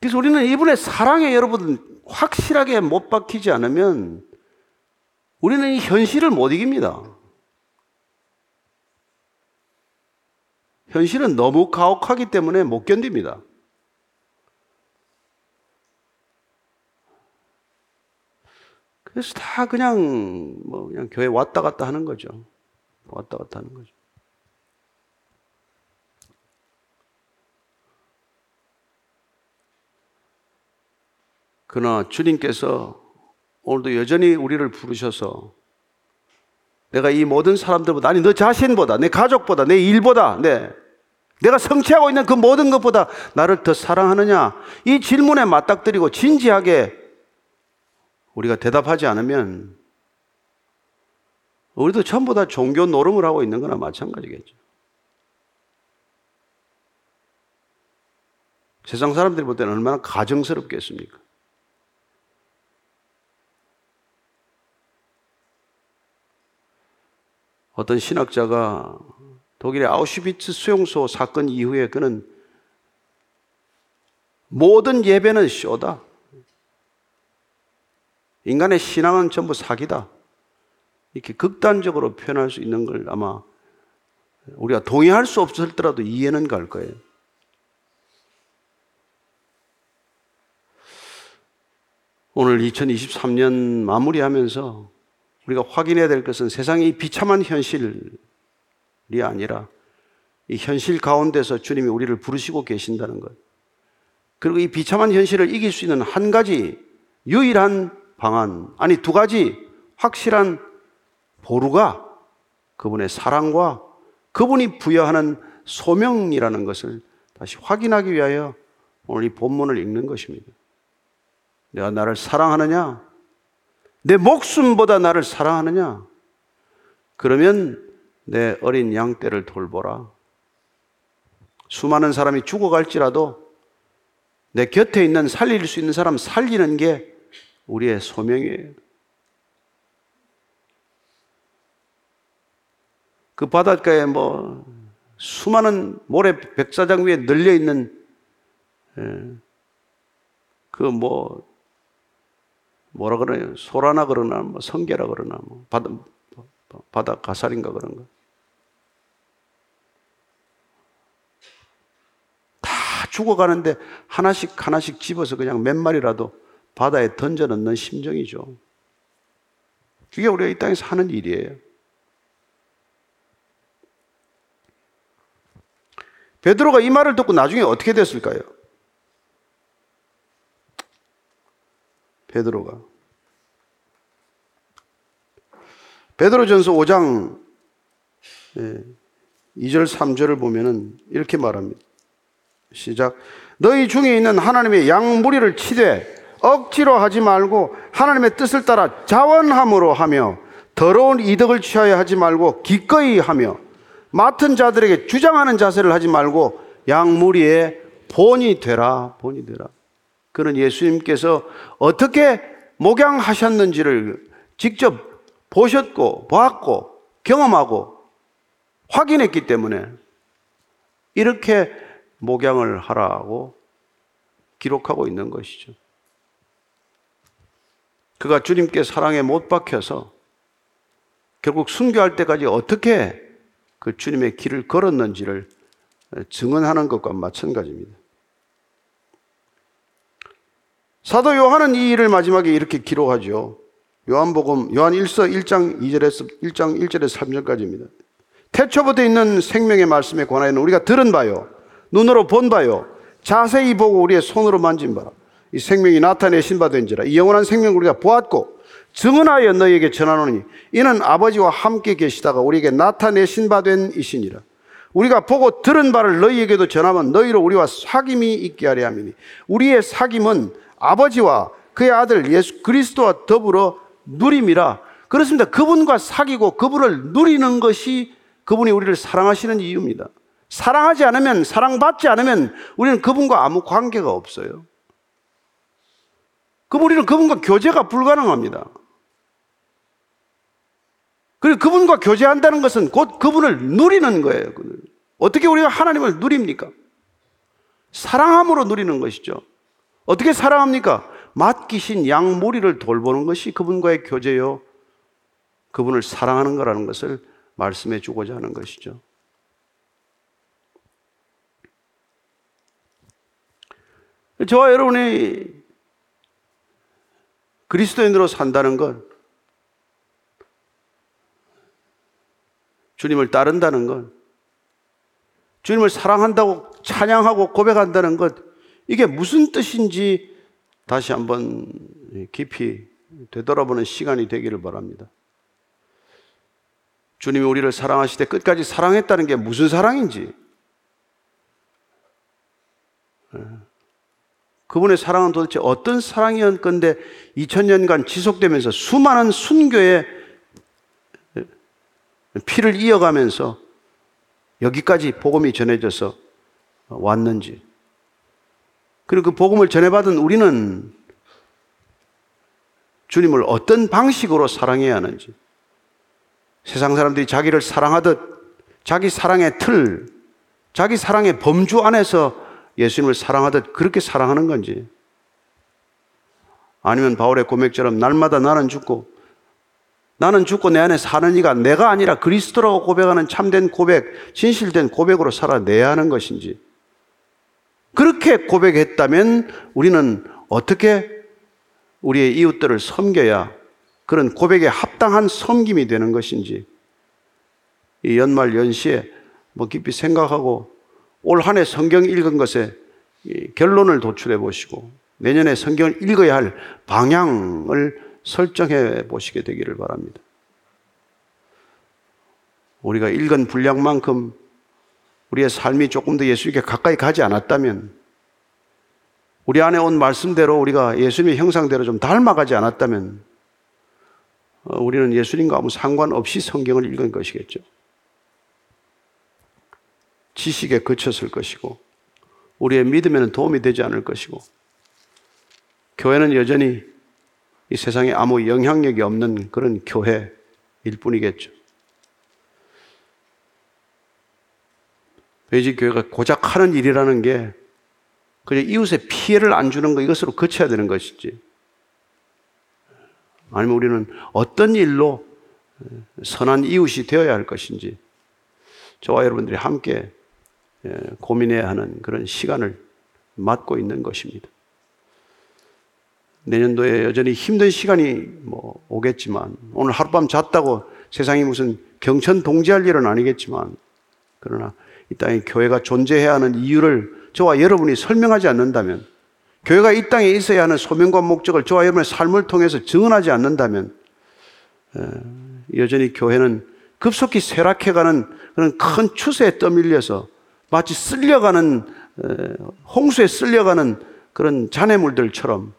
그래서 우리는 이분의 사랑에 여러분 확실하게 못 박히지 않으면 우리는 이 현실을 못 이깁니다. 현실은 너무 가혹하기 때문에 못 견딥니다. 그래서 다 그냥 뭐 그냥 교회 왔다 갔다 하는 거죠. 왔다 갔다 하는 거죠. 그러나 주님께서 오늘도 여전히 우리를 부르셔서 내가 이 모든 사람들보다 아니 너 자신보다 내 가족보다 내 일보다 내 내가 성취하고 있는 그 모든 것보다 나를 더 사랑하느냐 이 질문에 맞닥뜨리고 진지하게 우리가 대답하지 않으면 우리도 전부 다 종교 노름을 하고 있는 거나 마찬가지겠죠. 세상 사람들이 볼 때는 얼마나 가정스럽겠습니까? 어떤 신학자가 독일의 아우슈비츠 수용소 사건 이후에 그는 모든 예배는 쇼다. 인간의 신앙은 전부 사기다. 이렇게 극단적으로 표현할 수 있는 걸 아마 우리가 동의할 수 없었더라도 이해는 갈 거예요. 오늘 2023년 마무리하면서 우리가 확인해야 될 것은 세상의 비참한 현실이 아니라 이 현실 가운데서 주님이 우리를 부르시고 계신다는 것. 그리고 이 비참한 현실을 이길 수 있는 한 가지 유일한 방안, 아니 두 가지 확실한 보루가 그분의 사랑과 그분이 부여하는 소명이라는 것을 다시 확인하기 위하여 오늘 이 본문을 읽는 것입니다. 내가 나를 사랑하느냐? 내 목숨보다 나를 사랑하느냐? 그러면 내 어린 양 떼를 돌보라. 수많은 사람이 죽어갈지라도 내 곁에 있는 살릴 수 있는 사람 살리는 게 우리의 소명이에요. 그 바닷가에 뭐 수많은 모래 백사장 위에 널려 있는 예, 그뭐 뭐라 그러냐 소라나 그러나 뭐 성게라 그러나 뭐 바다 바다 가살인가 그런 거. 다 죽어가는데 하나씩 하나씩 집어서 그냥 몇 마리라도 바다에 던져 넣는 심정이죠. 그게 우리가 이 땅에서 하는 일이에요. 베드로가 이 말을 듣고 나중에 어떻게 됐을까요? 베드로가 베드로전서 5장 2절 3절을 보면은 이렇게 말합니다. 시작. 너희 중에 있는 하나님의 양 무리를 치되 억지로 하지 말고 하나님의 뜻을 따라 자원함으로 하며 더러운 이득을 취하여 하지 말고 기꺼이 하며 맡은 자들에게 주장하는 자세를 하지 말고 양무리의 본이 되라, 본이 되라. 그는 예수님께서 어떻게 목양하셨는지를 직접 보셨고, 보았고, 경험하고, 확인했기 때문에 이렇게 목양을 하라고 기록하고 있는 것이죠. 그가 주님께 사랑에 못 박혀서 결국 순교할 때까지 어떻게 그 주님의 길을 걸었는지를 증언하는 것과 마찬가지입니다. 사도 요한은 이 일을 마지막에 이렇게 기록하죠. 요한복음 요한 1서 1장 2절에서 1장 1절에서 3절까지입니다. 태초부터 있는 생명의 말씀에 관하여는 우리가 들은 바요. 눈으로 본 바요. 자세히 보고 우리의 손으로 만진 바. 이 생명이 나타내신 바 된지라. 이 영원한 생명을 우리가 보았고 증언하여 너희에게 전하노니 이는 아버지와 함께 계시다가 우리에게 나타내신 바 된 이시니라. 우리가 보고 들은 바를 너희에게도 전하면 너희로 우리와 사귐이 있게 하려 함이니 우리의 사귐은 아버지와 그의 아들 예수 그리스도와 더불어 누림이라. 그렇습니다. 그분과 사귀고 그분을 누리는 것이 그분이 우리를 사랑하시는 이유입니다. 사랑하지 않으면, 사랑받지 않으면 우리는 그분과 아무 관계가 없어요. 그럼 우리는 그분과 교제가 불가능합니다. 그리고 그분과 교제한다는 것은 곧 그분을 누리는 거예요. 어떻게 우리가 하나님을 누립니까? 사랑함으로 누리는 것이죠. 어떻게 사랑합니까? 맡기신 양 무리를 돌보는 것이 그분과의 교제요. 그분을 사랑하는 거라는 것을 말씀해 주고자 하는 것이죠. 저와 여러분이 그리스도인으로 산다는 것, 주님을 따른다는 것, 주님을 사랑한다고 찬양하고 고백한다는 것, 이게 무슨 뜻인지 다시 한번 깊이 되돌아보는 시간이 되기를 바랍니다. 주님이 우리를 사랑하실 때 끝까지 사랑했다는 게 무슨 사랑인지, 그분의 사랑은 도대체 어떤 사랑이었건데 2000년간 지속되면서 수많은 순교의 피를 이어가면서 여기까지 복음이 전해져서 왔는지. 그리고 그 복음을 전해받은 우리는 주님을 어떤 방식으로 사랑해야 하는지. 세상 사람들이 자기를 사랑하듯 자기 사랑의 틀, 자기 사랑의 범주 안에서 예수님을 사랑하듯 그렇게 사랑하는 건지. 아니면 바울의 고백처럼 날마다 나는 죽고 나는 죽고 내 안에 사는 이가 내가 아니라 그리스도라고 고백하는 참된 고백, 진실된 고백으로 살아내야 하는 것인지. 그렇게 고백했다면 우리는 어떻게 우리의 이웃들을 섬겨야 그런 고백에 합당한 섬김이 되는 것인지. 이 연말 연시에 뭐 깊이 생각하고 올 한 해 성경 읽은 것에 결론을 도출해 보시고 내년에 성경을 읽어야 할 방향을 설정해 보시게 되기를 바랍니다. 우리가 읽은 분량만큼 우리의 삶이 조금 더 예수님께 가까이 가지 않았다면 우리 안에 온 말씀대로 우리가 예수님의 형상대로 좀 닮아가지 않았다면 어, 우리는 예수님과 아무 상관없이 성경을 읽은 것이겠죠. 지식에 그쳤을 것이고 우리의 믿음에는 도움이 되지 않을 것이고 교회는 여전히 이 세상에 아무 영향력이 없는 그런 교회일 뿐이겠죠. 베이직 교회가 고작 하는 일이라는 게 그저 이웃에 피해를 안 주는 거 이것으로 그쳐야 되는 것이지. 아니면 우리는 어떤 일로 선한 이웃이 되어야 할 것인지 저와 여러분들이 함께 고민해야 하는 그런 시간을 맞고 있는 것입니다. 내년도에 여전히 힘든 시간이 뭐 오겠지만 오늘 하룻밤 잤다고 세상이 무슨 경천 동지할 일은 아니겠지만 그러나 이 땅에 교회가 존재해야 하는 이유를 저와 여러분이 설명하지 않는다면 교회가 이 땅에 있어야 하는 소명과 목적을 저와 여러분의 삶을 통해서 증언하지 않는다면 여전히 교회는 급속히 쇠락해가는 그런 큰 추세에 떠밀려서 마치 쓸려가는 홍수에 쓸려가는 그런 잔해물들처럼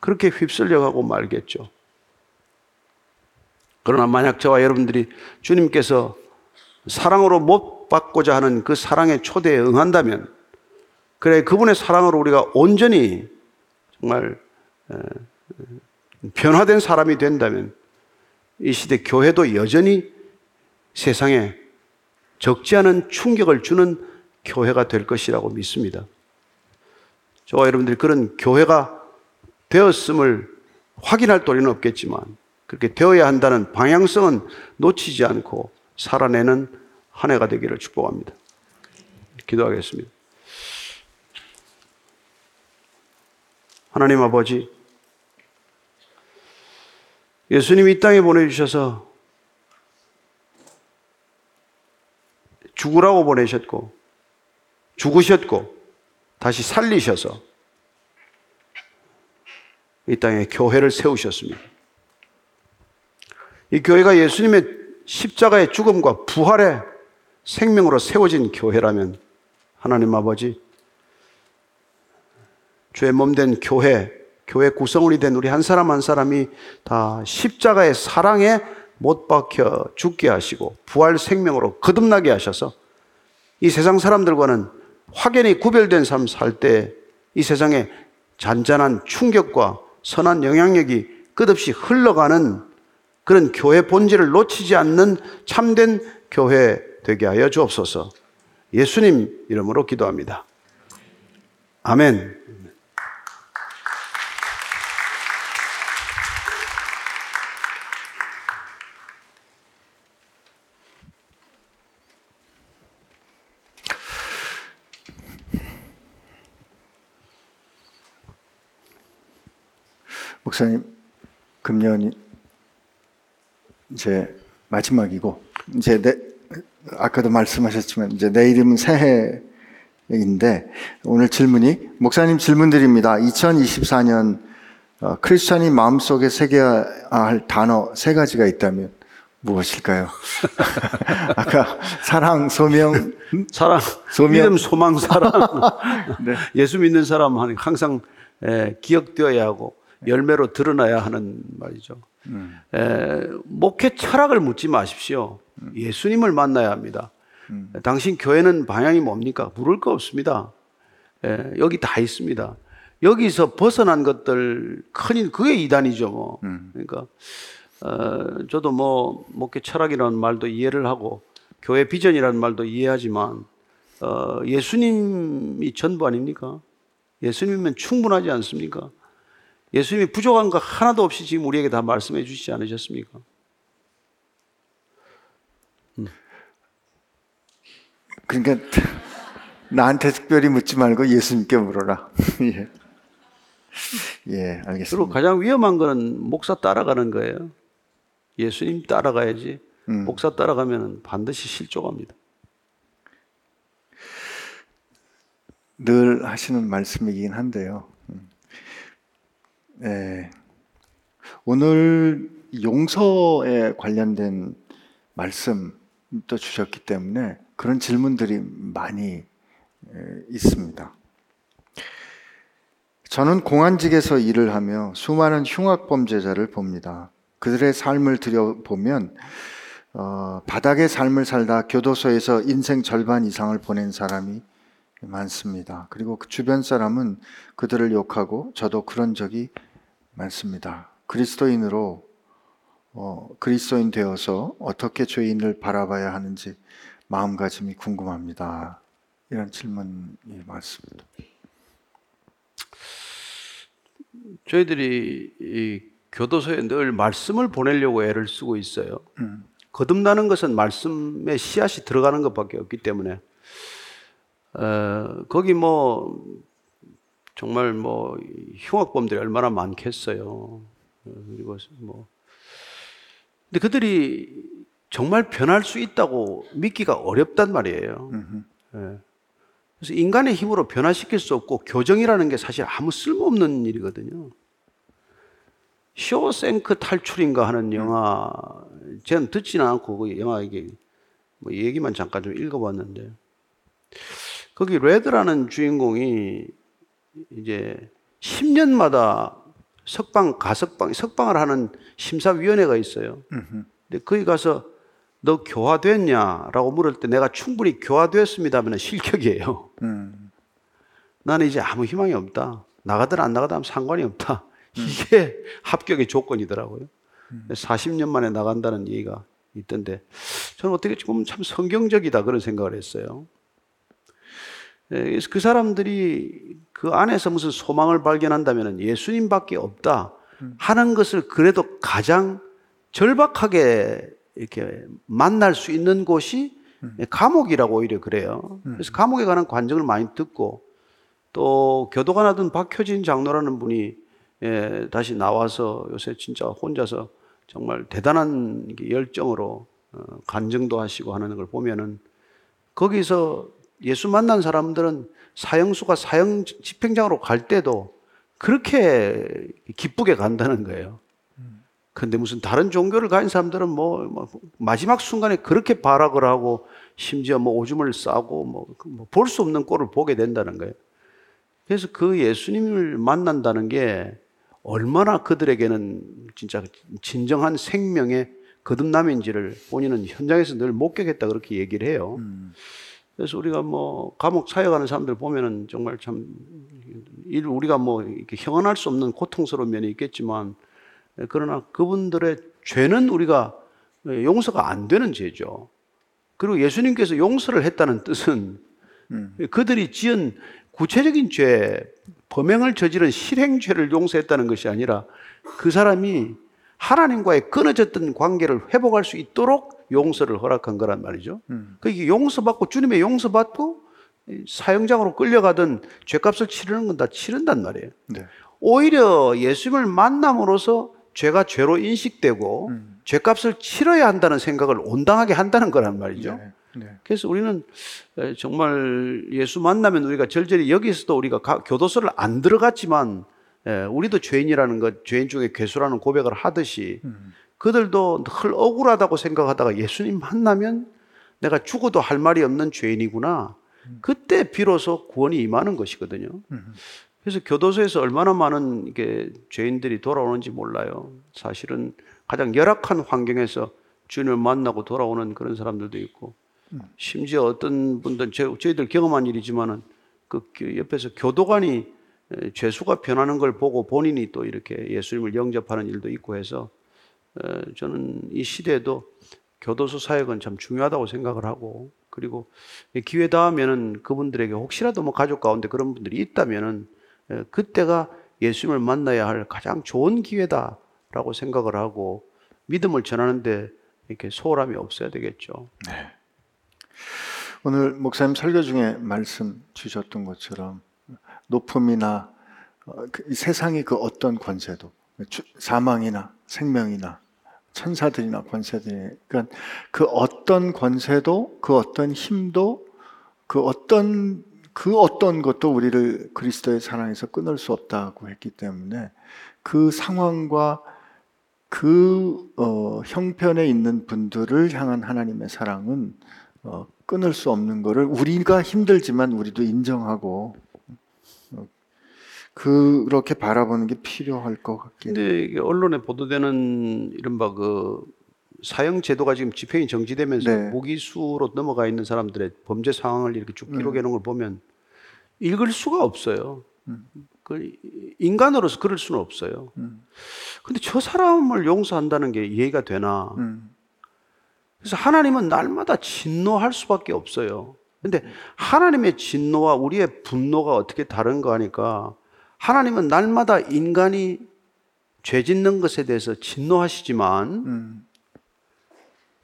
그렇게 휩쓸려가고 말겠죠. 그러나 만약 저와 여러분들이 주님께서 사랑으로 못 받고자 하는 그 사랑의 초대에 응한다면, 그래, 그분의 사랑으로 우리가 온전히 정말 변화된 사람이 된다면, 이 시대 교회도 여전히 세상에 적지 않은 충격을 주는 교회가 될 것이라고 믿습니다. 저와 여러분들이 그런 교회가 되었음을 확인할 도리는 없겠지만 그렇게 되어야 한다는 방향성은 놓치지 않고 살아내는 한 해가 되기를 축복합니다. 기도하겠습니다. 하나님 아버지, 예수님 이 땅에 보내주셔서 죽으라고 보내셨고, 죽으셨고, 다시 살리셔서 이 땅에 교회를 세우셨습니다. 이 교회가 예수님의 십자가의 죽음과 부활의 생명으로 세워진 교회라면 하나님 아버지 주의 몸 된 교회, 교회 구성원이 된 우리 한 사람 한 사람이 다 십자가의 사랑에 못 박혀 죽게 하시고 부활 생명으로 거듭나게 하셔서 이 세상 사람들과는 확연히 구별된 삶 살 때 이 세상에 잔잔한 충격과 선한 영향력이 끝없이 흘러가는 그런 교회 본질을 놓치지 않는 참된 교회 되게 하여 주옵소서. 예수님 이름으로 기도합니다. 아멘. 목사님, 금년이 이제 마지막이고, 이제 내, 아까도 말씀하셨지만, 이제 내일이면 새해인데, 오늘 질문이, 목사님 질문드립니다. 2024년 어, 크리스천이 마음속에 새겨야 할 단어 세 가지가 있다면 무엇일까요? 아까 사랑, 소명, 사랑, 소명. 믿음, 소망, 사랑. 네. 예수 믿는 사람은 항상 기억되어야 하고 열매로 드러나야 하는 말이죠. 음. 에, 목회 철학을 묻지 마십시오. 음. 예수님을 만나야 합니다. 음. 당신 교회는 방향이 뭡니까? 물을 거 없습니다. 에, 여기 다 있습니다. 여기서 벗어난 것들 큰일 그게 이단이죠. 뭐. 그러니까 어, 저도 뭐 목회 철학이라는 말도 이해를 하고 교회 비전이라는 말도 이해하지만 어, 예수님이 전부 아닙니까? 예수님이면 충분하지 않습니까? 예수님이 부족한 거 하나도 없이 지금 우리에게 다 말씀해 주시지 않으셨습니까? 그러니까 나한테 특별히 묻지 말고 예수님께 물어라. 예. 예, 그리고 알겠습니다. 가장 위험한 거는 목사 따라가는 거예요. 예수님 따라가야지. 목사 따라가면 반드시 실족합니다. 늘 하시는 말씀이긴 한데요. 음. 예. 오늘 용서에 관련된 말씀도 주셨기 때문에 그런 질문들이 많이 에, 있습니다. 저는 공안직에서 일을 하며 수많은 흉악 범죄자를 봅니다. 그들의 삶을 들여보면 어, 바닥의 삶을 살다 교도소에서 인생 절반 이상을 보낸 사람이 많습니다. 그리고 그 주변 사람은 그들을 욕하고 저도 그런 적이 많습니다. 그리스도인으로 어, 그리스도인 되어서 어떻게 죄인을 바라봐야 하는지 마음가짐이 궁금합니다. 이런 질문이 많습니다. 저희들이 이 교도소에 늘 말씀을 보내려고 애를 쓰고 있어요. 거듭나는 것은 말씀의 씨앗이 들어가는 것밖에 없기 때문에 어, 거기 뭐 정말 뭐 흉악범들이 얼마나 많겠어요. 어, 그리고 뭐 근데 그들이 정말 변할 수 있다고 믿기가 어렵단 말이에요. 예. 그래서 인간의 힘으로 변화시킬 수 없고 교정이라는 게 사실 아무 쓸모없는 일이거든요. 쇼생크 탈출인가 하는 영화, 저는 듣지는 않고 그 영화 이게 뭐 얘기만 잠깐 좀 읽어봤는데 거기 레드라는 주인공이 이제 10년마다 석방 가석방 석방을 하는 심사위원회가 있어요. 근데 거기 가서 너 교화됐냐라고 물을 때 내가 충분히 교화됐습니다 하면 실격이에요. 나는 이제 아무 희망이 없다. 나가든 안 나가든 상관이 없다. 이게 합격의 조건이더라고요. 40년 만에 나간다는 얘기가 있던데 저는 어떻게 보면 참 성경적이다 그런 생각을 했어요. 예, 그래서 그 사람들이 그 안에서 무슨 소망을 발견한다면 예수님밖에 없다 하는 것을 그래도 가장 절박하게 이렇게 만날 수 있는 곳이 감옥이라고 오히려 그래요. 그래서 감옥에 관한 관정을 많이 듣고 또 교도관 하던 박효진 장로라는 분이 예, 다시 나와서 요새 진짜 혼자서 정말 대단한 열정으로 어, 간증도 하시고 하는 걸 보면은 거기서 예수 만난 사람들은 사형수가 사형 집행장으로 갈 때도 그렇게 기쁘게 간다는 거예요. 근데 무슨 다른 종교를 가진 사람들은 뭐, 뭐 마지막 순간에 그렇게 발악을 하고 심지어 뭐 오줌을 싸고 뭐 볼 수 없는 꼴을 보게 된다는 거예요. 그래서 그 예수님을 만난다는 게 얼마나 그들에게는 진짜 진정한 생명의 거듭남인지를 본인은 현장에서 늘 목격했다 그렇게 얘기를 해요. 그래서 우리가 뭐 감옥 사역하는 사람들 보면은 정말 참 일- 우리가 뭐 이렇게 형언할 수 없는 고통스러운 면이 있겠지만 그러나 그분들의 죄는 우리가 용서가 안 되는 죄죠. 그리고 예수님께서 용서를 했다는 뜻은 그들이 지은 구체적인 죄, 범행을 저지른 실행죄를 용서했다는 것이 아니라 그 사람이 하나님과의 끊어졌던 관계를 회복할 수 있도록 용서를 허락한 거란 말이죠. 그 이게 용서받고 주님의 용서받고 사형장으로 끌려가던 죄값을 치르는 건 다 치른단 말이에요. 네. 오히려 예수님을 만남으로써 죄가 죄로 인식되고 죄값을 치러야 한다는 생각을 온당하게 한다는 거란 말이죠. 네. 네. 그래서 우리는 에, 정말 예수 만나면 우리가 절절히 여기서도 우리가 가- 교도소를 안 들어갔지만 에, 우리도 죄인이라는 것, 죄인 중에 괴수라는 고백을 하듯이 그들도 늘 억울하다고 생각하다가 예수님 만나면 내가 죽어도 할 말이 없는 죄인이구나. 그때 비로소 구원이 임하는 것이거든요. 그래서 교도소에서 얼마나 많은 이게 죄인들이 돌아오는지 몰라요. 사실은 가장 열악한 환경에서 주님을 만나고 돌아오는 그런 사람들도 있고, 심지어 어떤 분들 저, 저희들 경험한 일이지만은 그 교- 옆에서 교도관이 에, 죄수가 변하는 걸 보고 본인이 또 이렇게 예수님을 영접하는 일도 있고 해서 어, 저는 이 시대에도 교도소 사역은 참 중요하다고 생각을 하고 그리고 기회 닿으면은 그분들에게 혹시라도 뭐 가족 가운데 그런 분들이 있다면은 에, 그때가 예수님을 만나야 할 가장 좋은 기회다라고 생각을 하고 믿음을 전하는데 이렇게 소홀함이 없어야 되겠죠. 오늘 목사님 설교 중에 말씀 주셨던 것처럼 높음이나 어, 그이 세상의 그 어떤 권세도 주- 사망이나 생명이나 천사들이나 권세들이. 그러니까 그 어떤 권세도 그 어떤 힘도 그 어떤 그 어떤 것도 우리를 그리스도의 사랑에서 끊을 수 없다고 했기 때문에 그 상황과 그 어, 형편에 있는 분들을 향한 하나님의 사랑은 어, 끊을 수 없는 것을 우리가 힘들지만 우리도 인정하고 어, 그렇게 바라보는 게 필요할 것 같긴 해요. 근데 언론에 보도되는 이른바 그 사형 제도가 지금 집행이 정지되면서 네. 무기수로 넘어가 있는 사람들의 범죄 상황을 이렇게 쭉 기록해 놓은 걸 보면 읽을 수가 없어요. 그 인간으로서 그럴 수는 없어요. 근데 저 사람을 용서한다는 게 이해가 되나? 음, 그래서 하나님은 날마다 진노할 수밖에 없어요. 근데 하나님의 진노와 우리의 분노가 어떻게 다른가 하니까 하나님은 날마다 인간이 죄 짓는 것에 대해서 진노하시지만 음,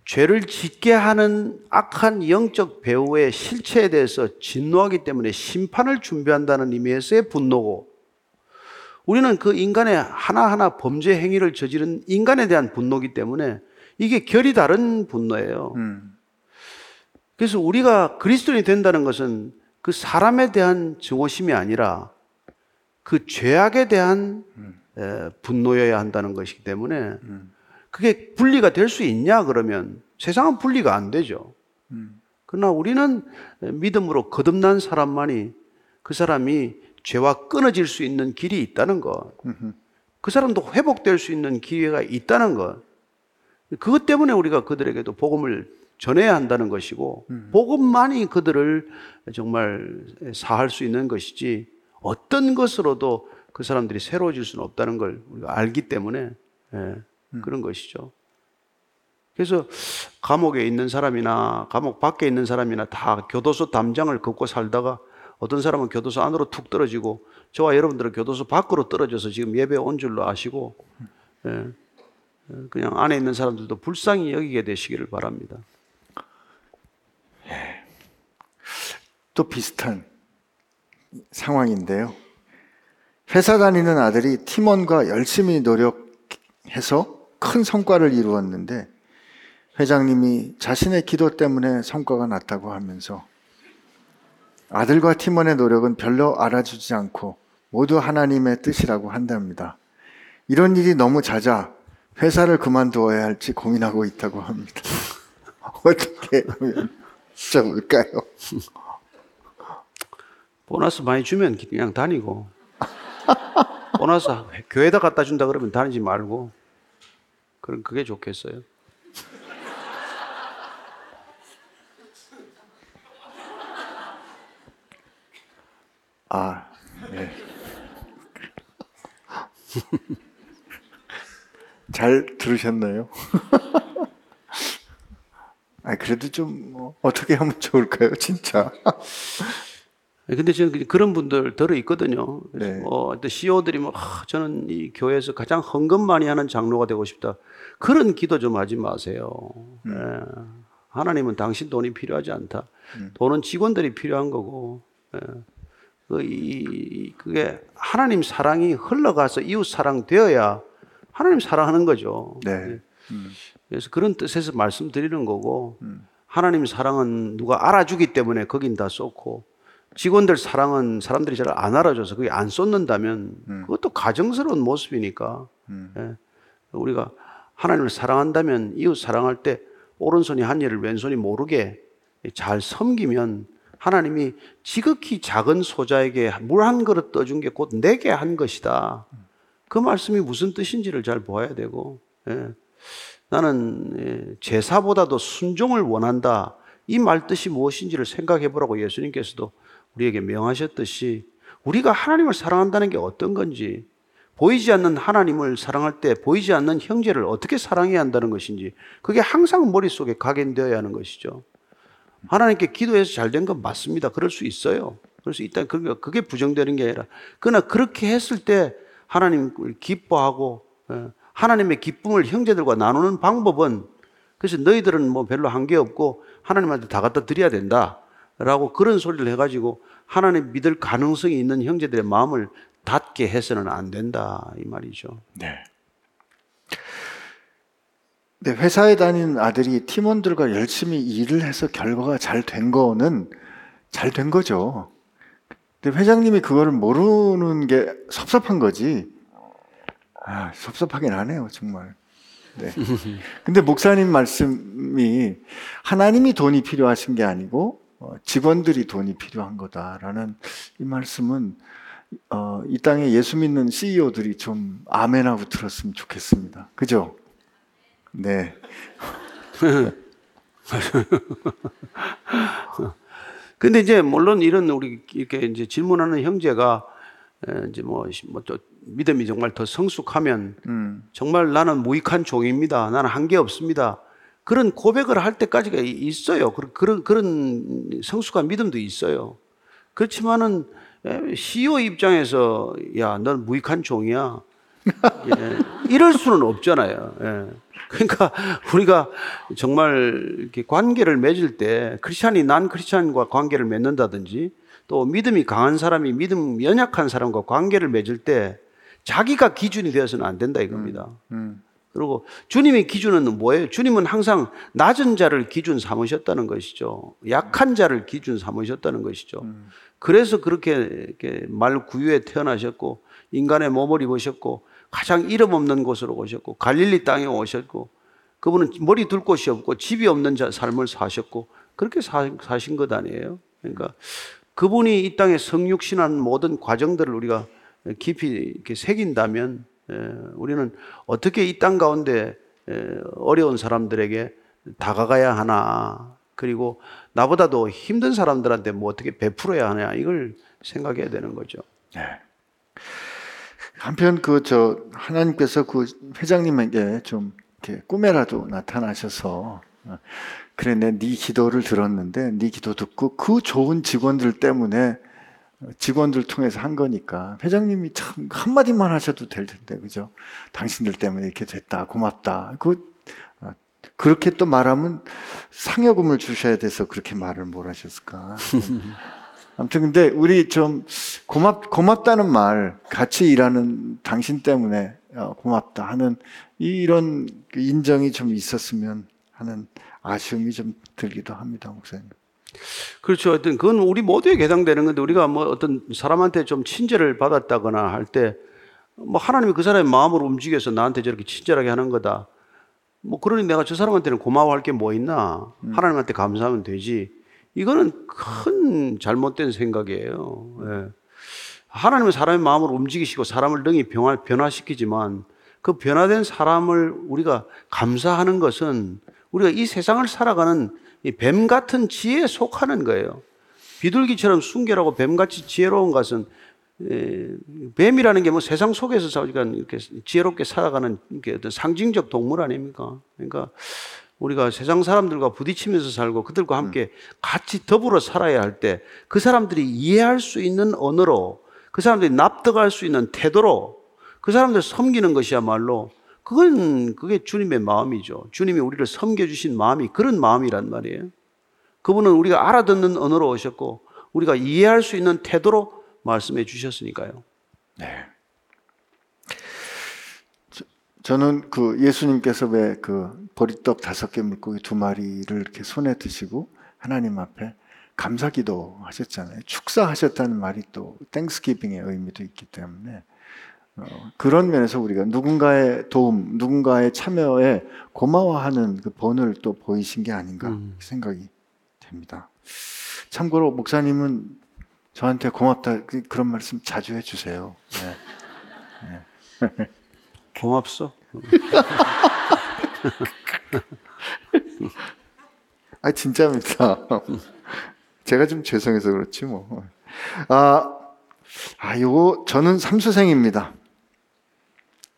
죄를 짓게 하는 악한 영적 배우의 실체에 대해서 진노하기 때문에 심판을 준비한다는 의미에서의 분노고 우리는 그 인간의 하나하나 범죄 행위를 저지른 인간에 대한 분노기 때문에 이게 결이 다른 분노예요. 음, 그래서 우리가 그리스도인이 된다는 것은 그 사람에 대한 증오심이 아니라 그 죄악에 대한 에, 분노여야 한다는 것이기 때문에 그게 분리가 될 수 있냐 그러면 세상은 분리가 안 되죠. 그러나 우리는 믿음으로 거듭난 사람만이 그 사람이 죄와 끊어질 수 있는 길이 있다는 것. 그 사람도 회복될 수 있는 기회가 있다는 것. 그것 때문에 우리가 그들에게도 복음을 전해야 한다는 것이고, 복음만이 그들을 정말 사할 수 있는 것이지, 어떤 것으로도 그 사람들이 새로워질 수는 없다는 걸 우리가 알기 때문에, 예, 그런 것이죠. 그래서 감옥에 있는 사람이나 감옥 밖에 있는 사람이나 다 교도소 담장을 걷고 살다가 어떤 사람은 교도소 안으로 툭 떨어지고 저와 여러분들은 교도소 밖으로 떨어져서 지금 예배 온 줄로 아시고 예, 그냥 안에 있는 사람들도 불쌍히 여기게 되시기를 바랍니다. 또 비슷한 상황인데요. 회사 다니는 아들이 팀원과 열심히 노력해서 큰 성과를 이루었는데 회장님이 자신의 기도 때문에 성과가 났다고 하면서 아들과 팀원의 노력은 별로 알아주지 않고 모두 하나님의 뜻이라고 한답니다. 이런 일이 너무 잦아 회사를 그만두어야 할지 고민하고 있다고 합니다. 어떻게 하면 좋을까요? 보너스 많이 주면 그냥 다니고 보너스 교회에다 갖다 준다 그러면 다니지 말고 그럼 그게 좋겠어요. 아, 네. 잘 들으셨나요? 아, 그래도 좀 뭐, 어떻게 하면 좋을까요, 진짜? 근데 저는 그런 분들 들어 있거든요. 네. 뭐 어떤 CEO들이 뭐 아, 저는 이 교회에서 가장 헌금 많이 하는 장로가 되고 싶다. 그런 기도 좀 하지 마세요. 예. 하나님은 당신 돈이 필요하지 않다. 돈은 직원들이 필요한 거고. 예. 그 이, 그게 하나님 사랑이 흘러가서 이웃 사랑 되어야 하나님 사랑하는 거죠. 네. 그래서 그런 뜻에서 말씀드리는 거고 하나님 사랑은 누가 알아주기 때문에 거긴 다 쏟고 직원들 사랑은 사람들이 잘 안 알아줘서 그게 안 쏟는다면 그것도 가정스러운 모습이니까 예. 우리가 하나님을 사랑한다면 이웃 사랑할 때 오른손이 한 일을 왼손이 모르게 잘 섬기면 하나님이 지극히 작은 소자에게 물 한 그릇 떠준 게 곧 내게 한 것이다. 그 말씀이 무슨 뜻인지를 잘 보아야 되고 예. 나는 예, 제사보다도 순종을 원한다. 이 말 뜻이 무엇인지를 생각해 보라고 예수님께서도 우리에게 명하셨듯이 우리가 하나님을 사랑한다는 게 어떤 건지 보이지 않는 하나님을 사랑할 때 보이지 않는 형제를 어떻게 사랑해야 한다는 것인지 그게 항상 머릿속에 각인되어야 하는 것이죠. 하나님께 기도해서 잘 된 건 맞습니다. 그럴 수 있어요. 그럴 수 있다. 그게 부정되는 게 아니라 그러나 그렇게 했을 때 하나님을 기뻐하고 예, 하나님의 기쁨을 형제들과 나누는 방법은 그래서 너희들은 뭐 별로 한 게 없고 하나님한테 다 갖다 드려야 된다 라고 그런 소리를 해가지고 하나님 믿을 가능성이 있는 형제들의 마음을 닫게 해서는 안 된다 이 말이죠. 네. 네, 회사에 다니는 아들이 팀원들과 열심히 일을 해서 결과가 잘 된 거는 잘 된 거죠. 근데 회장님이 그거를 모르는 게 섭섭한 거지. 아, 섭섭하긴 하네요, 정말. 네. 근데 목사님 말씀이 하나님이 돈이 필요하신 게 아니고 어, 직원들이 돈이 필요한 거다라는 이 말씀은 어, 이 땅에 예수 믿는 CEO들이 좀 아멘하고 들었으면 좋겠습니다. 그죠? 네. 근데 이제 물론 이런 우리 이렇게 이제 질문하는 형제가 에, 이제 뭐, 뭐또 믿음이 정말 더 성숙하면 음, 정말 나는 무익한 종입니다. 나는 한 게 없습니다. 그런 고백을 할 때까지가 이- 있어요. 그런 그런 성숙한 믿음도 있어요. 그렇지만은 에, CEO 입장에서 야, 넌 무익한 종이야. 예, 이럴 수는 없잖아요. 예. 그러니까 우리가 정말 이렇게 관계를 맺을 때 크리스찬이 난 크리스찬과 관계를 맺는다든지 또 믿음이 강한 사람이 믿음 연약한 사람과 관계를 맺을 때 자기가 기준이 되어서는 안 된다 이겁니다. 음, 그리고 주님의 기준은 뭐예요? 주님은 항상 낮은 자를 기준 삼으셨다는 것이죠. 약한 자를 기준 삼으셨다는 것이죠. 그래서 그렇게 말 구유에 태어나셨고 인간의 몸을 입으셨고 가장 이름 없는 곳으로 오셨고 갈릴리 땅에 오셨고 그분은 머리 둘 곳이 없고 집이 없는 자 삶을 사셨고 그렇게 사, 사신 것 아니에요. 그러니까 그분이 이 땅에 성육신한 모든 과정들을 우리가 깊이 이렇게 새긴다면 에, 우리는 어떻게 이 땅 가운데 에, 어려운 사람들에게 다가가야 하나 그리고 나보다도 힘든 사람들한테 뭐 어떻게 베풀어야 하냐 이걸 생각해야 되는 거죠. 네. 한편 그 저 하나님께서 그 회장님에게 좀 이렇게 꿈에라도 나타나셔서 어, 그래 내 네 기도를 들었는데 네 기도 듣고 그 좋은 직원들 때문에 어, 직원들 통해서 한 거니까 회장님이 참 한마디만 하셔도 될 텐데 그죠? 당신들 때문에 이렇게 됐다 고맙다 그 어, 그렇게 또 말하면 상여금을 주셔야 돼서 그렇게 말을 뭘 하셨을까? 아무튼 근데 우리 좀 고맙 고맙다는 말 같이 일하는 당신 때문에 어, 고맙다 하는 이런 그 인정이 좀 있었으면 하는 아쉬움이 좀 들기도 합니다, 목사님. 그렇죠. 어떤 그건 우리 모두에게 해당되는 건데 우리가 뭐 어떤 사람한테 좀 친절을 받았다거나 할 때 뭐 하나님이 그 사람의 마음을 움직여서 나한테 저렇게 친절하게 하는 거다. 뭐 그러니 내가 저 사람한테는 고마워할 게 뭐 있나? 하나님한테 감사하면 되지. 이거는 큰 잘못된 생각이에요. 예. 하나님은 사람의 마음을 움직이시고 사람을 능히 변화, 변화시키지만 그 변화된 사람을 우리가 감사하는 것은 우리가 이 세상을 살아가는 이 뱀 같은 지혜에 속하는 거예요. 비둘기처럼 순결하고 뱀같이 지혜로운 것은 에, 뱀이라는 게 뭐 세상 속에서 우리가 이렇게 지혜롭게 살아가는 이렇게 어떤 상징적 동물 아닙니까? 그러니까 우리가 세상 사람들과 부딪히면서 살고 그들과 함께 같이 더불어 살아야 할 때 그 사람들이 이해할 수 있는 언어로 그 사람들이 납득할 수 있는 태도로 그 사람들 섬기는 것이야말로 그건 그게 주님의 마음이죠. 주님이 우리를 섬겨 주신 마음이 그런 마음이란 말이에요. 그분은 우리가 알아듣는 언어로 오셨고 우리가 이해할 수 있는 태도로 말씀해 주셨으니까요. 네. 저, 저는 그 예수님께서 왜 그 보리떡 다섯 개 물고기 두 마리를 이렇게 손에 드시고 하나님 앞에 감사기도 하셨잖아요. 축사하셨다는 말이 또 땡스기빙의 의미도 있기 때문에 어, 그런 면에서 우리가 누군가의 도움, 누군가의 참여에 고마워하는 그 본을 또 보이신 게 아닌가 음. 생각이 됩니다. 참고로 목사님은 저한테 고맙다 그- 그런 말씀 자주 해주세요. 네. 고맙소. 아 진짜입니다. 제가 좀 죄송해서 그렇지 뭐. 아, 아 요거 저는 삼수생입니다.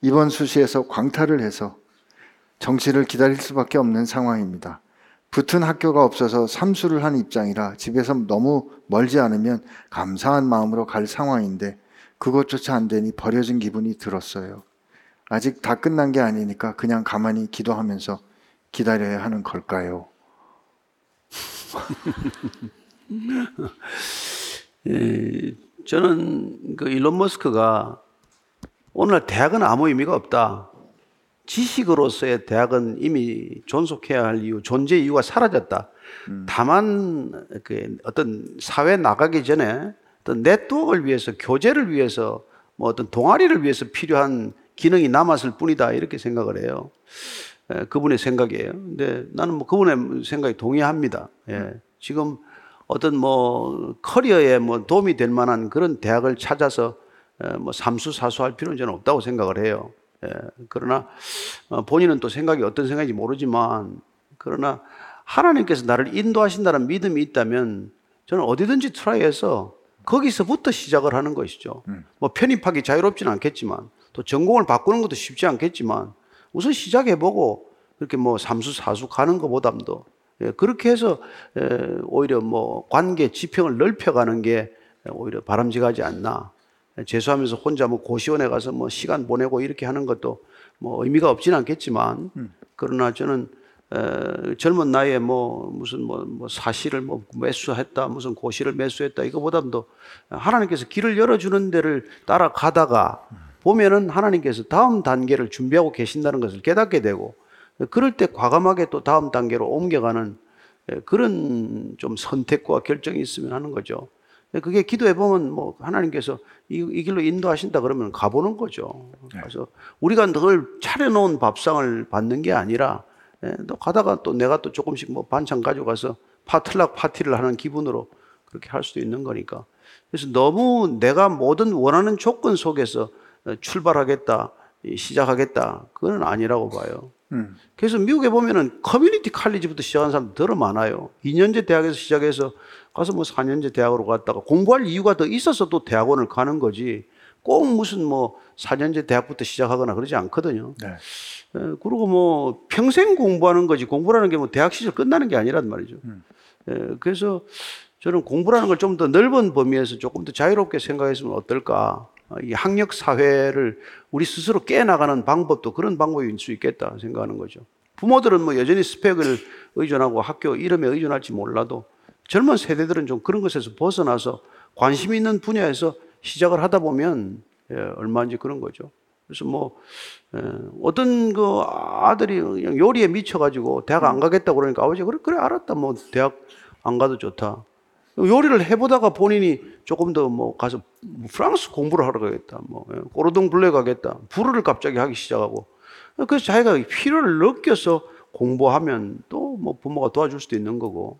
이번 수시에서 광탈을 해서 정시를 기다릴 수밖에 없는 상황입니다. 붙은 학교가 없어서 삼수를 한 입장이라 집에서 너무 멀지 않으면 감사한 마음으로 갈 상황인데 그것조차 안 되니 버려진 기분이 들었어요. 아직 다 끝난 게 아니니까 그냥 가만히 기도하면서 기다려야 하는 걸까요? 예, 저는 그 일론 머스크가 오늘 대학은 아무 의미가 없다. 지식으로서의 대학은 이미 존속해야 할 이유, 존재 이유가 사라졌다. 다만 그 어떤 사회 나가기 전에 어떤 네트워크를 위해서 교제를 위해서 뭐 어떤 동아리를 위해서 필요한 기능이 남았을 뿐이다 이렇게 생각을 해요. 에, 그분의 생각이에요. 근데 나는 뭐 그분의 생각에 동의합니다. 예. 지금 어떤 뭐 커리어에 뭐 도움이 될 만한 그런 대학을 찾아서 에, 뭐 삼수사수할 필요는 저는 없다고 생각을 해요. 예. 그러나 어, 본인은 또 생각이 어떤 생각인지 모르지만 그러나 하나님께서 나를 인도하신다는 믿음이 있다면 저는 어디든지 트라이해서 거기서부터 시작을 하는 것이죠. 뭐 편입하기 자유롭지는 않겠지만 또 전공을 바꾸는 것도 쉽지 않겠지만 우선 시작해보고 그렇게 뭐 삼수 사수 가는 것보담도 예, 그렇게 해서 에, 오히려 뭐 관계 지평을 넓혀가는 게 오히려 바람직하지 않나. 재수하면서 혼자 뭐 고시원에 가서 뭐 시간 보내고 이렇게 하는 것도 뭐 의미가 없지는 않겠지만 그러나 저는 에, 젊은 나이에 뭐 무슨 뭐, 뭐 사실을 뭐 매수했다 무슨 고시를 매수했다 이거보다도 하나님께서 길을 열어주는 데를 따라가다가 보면은 하나님께서 다음 단계를 준비하고 계신다는 것을 깨닫게 되고 그럴 때 과감하게 또 다음 단계로 옮겨가는 에, 그런 좀 선택과 결정이 있으면 하는 거죠. 그게 기도해 보면 뭐 하나님께서 이, 이 길로 인도하신다 그러면 가보는 거죠. 그래서 우리가 늘 차려놓은 밥상을 받는 게 아니라 예, 또 가다가 또 내가 또 조금씩 뭐 반찬 가져가서 potluck 파티를 하는 기분으로 그렇게 할 수도 있는 거니까. 그래서 너무 내가 모든 원하는 조건 속에서 어, 출발하겠다, 이 시작하겠다, 그건 아니라고 봐요. 음. 그래서 미국에 보면은 커뮤니티 칼리지부터 시작한 사람들 더러 많아요. 2년제 대학에서 시작해서 가서 뭐 4년제 대학으로 갔다가 공부할 이유가 더 있어서 또 대학원을 가는 거지. 꼭 무슨 뭐 4년제 대학부터 시작하거나 그러지 않거든요. 네. 에, 그리고 뭐 평생 공부하는 거지 공부라는 게 뭐 대학 시절 끝나는 게 아니란 말이죠. 에, 그래서 저는 공부라는 걸 좀 더 넓은 범위에서 조금 더 자유롭게 생각했으면 어떨까. 어, 이 학력 사회를 우리 스스로 깨나가는 방법도 그런 방법일 수 있겠다 생각하는 거죠. 부모들은 뭐 여전히 스펙을 의존하고 학교 이름에 의존할지 몰라도 젊은 세대들은 좀 그런 것에서 벗어나서 관심 있는 분야에서 시작을 하다 보면 예, 얼마인지 그런 거죠. 그래서 뭐 예, 어떤 그 아들이 그냥 요리에 미쳐가지고 대학 안 가겠다고 그러니까 아버지 그래 그래 알았다 뭐 대학 안 가도 좋다. 요리를 해보다가 본인이 조금 더 뭐 가서 프랑스 공부를 하러 가겠다. 뭐 예, 꼬르동 블레 가겠다. 불어를 갑자기 하기 시작하고 그래서 자기가 필요를 느껴서 공부하면 또 뭐 부모가 도와줄 수도 있는 거고.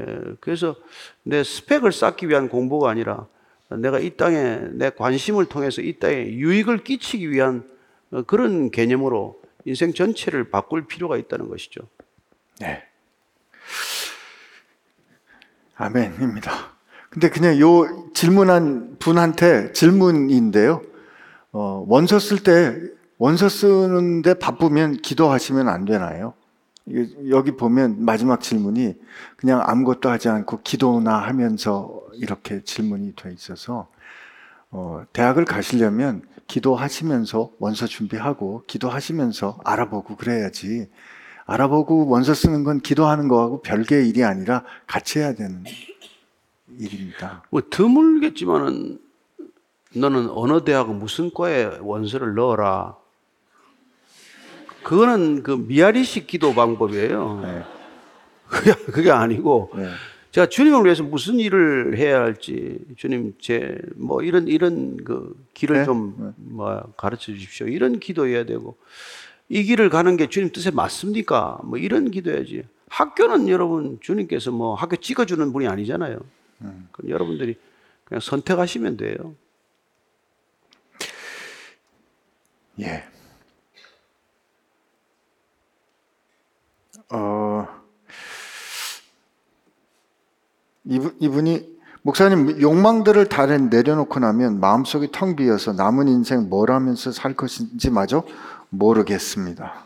예, 그래서 내 스펙을 쌓기 위한 공부가 아니라 내가 이 땅에 내 관심을 통해서 이 땅에 유익을 끼치기 위한 어, 그런 개념으로 인생 전체를 바꿀 필요가 있다는 것이죠. 네. 아멘입니다. 근데 그냥 요 질문한 분한테 질문인데요. 어, 원서 쓸 때 원서 쓰는데 바쁘면 기도하시면 안 되나요? 여기 보면 마지막 질문이 그냥 아무것도 하지 않고 기도나 하면서 이렇게 질문이 돼 있어서 어, 대학을 가시려면 기도하시면서 원서 준비하고 기도하시면서 알아보고 그래야지 알아보고 원서 쓰는 건 기도하는 거하고 별개의 일이 아니라 같이 해야 되는 일입니다. 뭐 드물겠지만은 너는 어느 대학 무슨 과에 원서를 넣어라. 그거는 그 미아리식 기도 방법이에요. 네. 그게, 그게 아니고 네. 제가 주님을 위해서 무슨 일을 해야 할지 주님 제 뭐 이런 이런 그 길을 네. 좀뭐 가르쳐 주십시오. 이런 기도해야 되고 이 길을 가는 게 주님 뜻에 맞습니까? 뭐 이런 기도해야지. 학교는 여러분 주님께서 뭐 학교 찍어주는 분이 아니잖아요. 그럼 여러분들이 그냥 선택하시면 돼요. 예. 어, 이분, 이분이 목사님 욕망들을 다 내려놓고 나면 마음속이 텅 비어서 남은 인생 뭘 하면서 살 것인지 마저 모르겠습니다.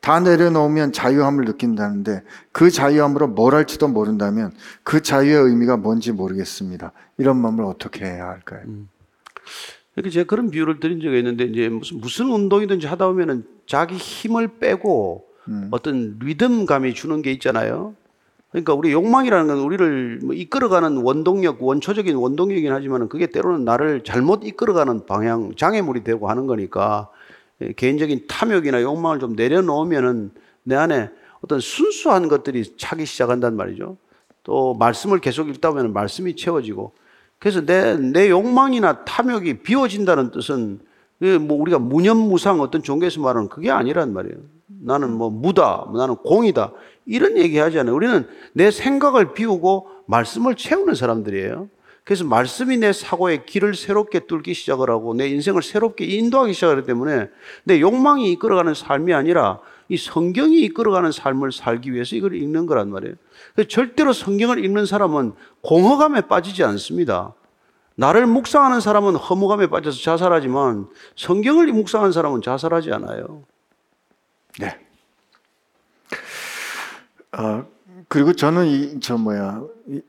다 내려놓으면 자유함을 느낀다는데 그 자유함으로 뭘 할지도 모른다면 그 자유의 의미가 뭔지 모르겠습니다. 이런 마음을 어떻게 해야 할까요? 이렇게 제가 그런 비유를 드린 적이 있는데 이제 무슨 무슨 운동이든지 하다 보면은 자기 힘을 빼고 어떤 리듬감이 주는 게 있잖아요. 그러니까 우리 욕망이라는 건 우리를 뭐 이끌어가는 원동력, 원초적인 원동력이긴 하지만 그게 때로는 나를 잘못 이끌어가는 방향, 장애물이 되고 하는 거니까 예, 개인적인 탐욕이나 욕망을 좀 내려놓으면은 내 안에 어떤 순수한 것들이 차기 시작한단 말이죠. 또 말씀을 계속 읽다 보면 말씀이 채워지고 그래서 내, 내 욕망이나 탐욕이 비워진다는 뜻은 그뭐 우리가 무념무상 어떤 종교에서 말하는 그게 아니란 말이에요. 나는 뭐 무다, 나는 공이다 이런 얘기 하지 않아요. 우리는 내 생각을 비우고 말씀을 채우는 사람들이에요. 그래서 말씀이 내 사고의 길을 새롭게 뚫기 시작을 하고 내 인생을 새롭게 인도하기 시작하기 때문에 내 욕망이 이끌어가는 삶이 아니라 이 성경이 이끌어가는 삶을 살기 위해서 이걸 읽는 거란 말이에요. 그래서 절대로 성경을 읽는 사람은 공허감에 빠지지 않습니다. 나를 묵상하는 사람은 허무감에 빠져서 자살하지만 성경을 묵상하는 사람은 자살하지 않아요. 네. 어, 그리고 저는 이 저 뭐야 이-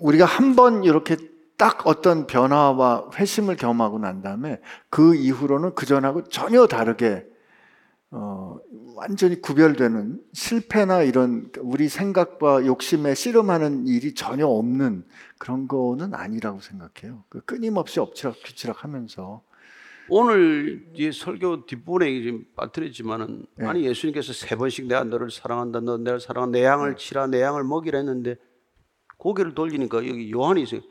우리가 한 번 이렇게 딱 어떤 변화와 회심을 경험하고 난 다음에 그 이후로는 그 전하고 전혀 다르게 어, 완전히 구별되는 실패나 이런 우리 생각과 욕심에 씨름하는 일이 전혀 없는 그런 거는 아니라고 생각해요. 그 끊임없이 엎치락뒤치락 하면서 오늘 이 설교 뒷부분에 지금 빠뜨렸지만은 네. 아니 예수님께서 세 번씩 내가 너를 사랑한다, 너 내가 사랑한 내 양을 치라, 내 양을 먹이라 했는데 고개를 돌리니까 여기 요한이 있어요.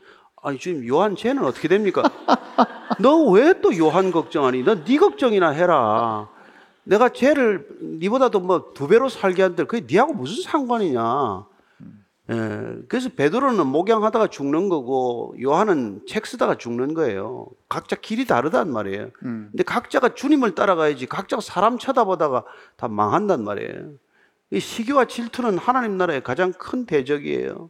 아니 지금 요한 쟤는 어떻게 됩니까? 너 왜 또 요한 걱정하니? 너 네 걱정이나 해라. 내가 쟤를 니보다도 뭐 두 배로 살게 한들 그게 니하고 무슨 상관이냐? 예, 그래서 베드로는 목양하다가 죽는 거고 요한은 책 쓰다가 죽는 거예요. 각자 길이 다르단 말이에요. 근데 각자가 주님을 따라가야지 각자가 사람 쳐다보다가 다 망한단 말이에요. 이 시기와 질투는 하나님 나라의 가장 큰 대적이에요.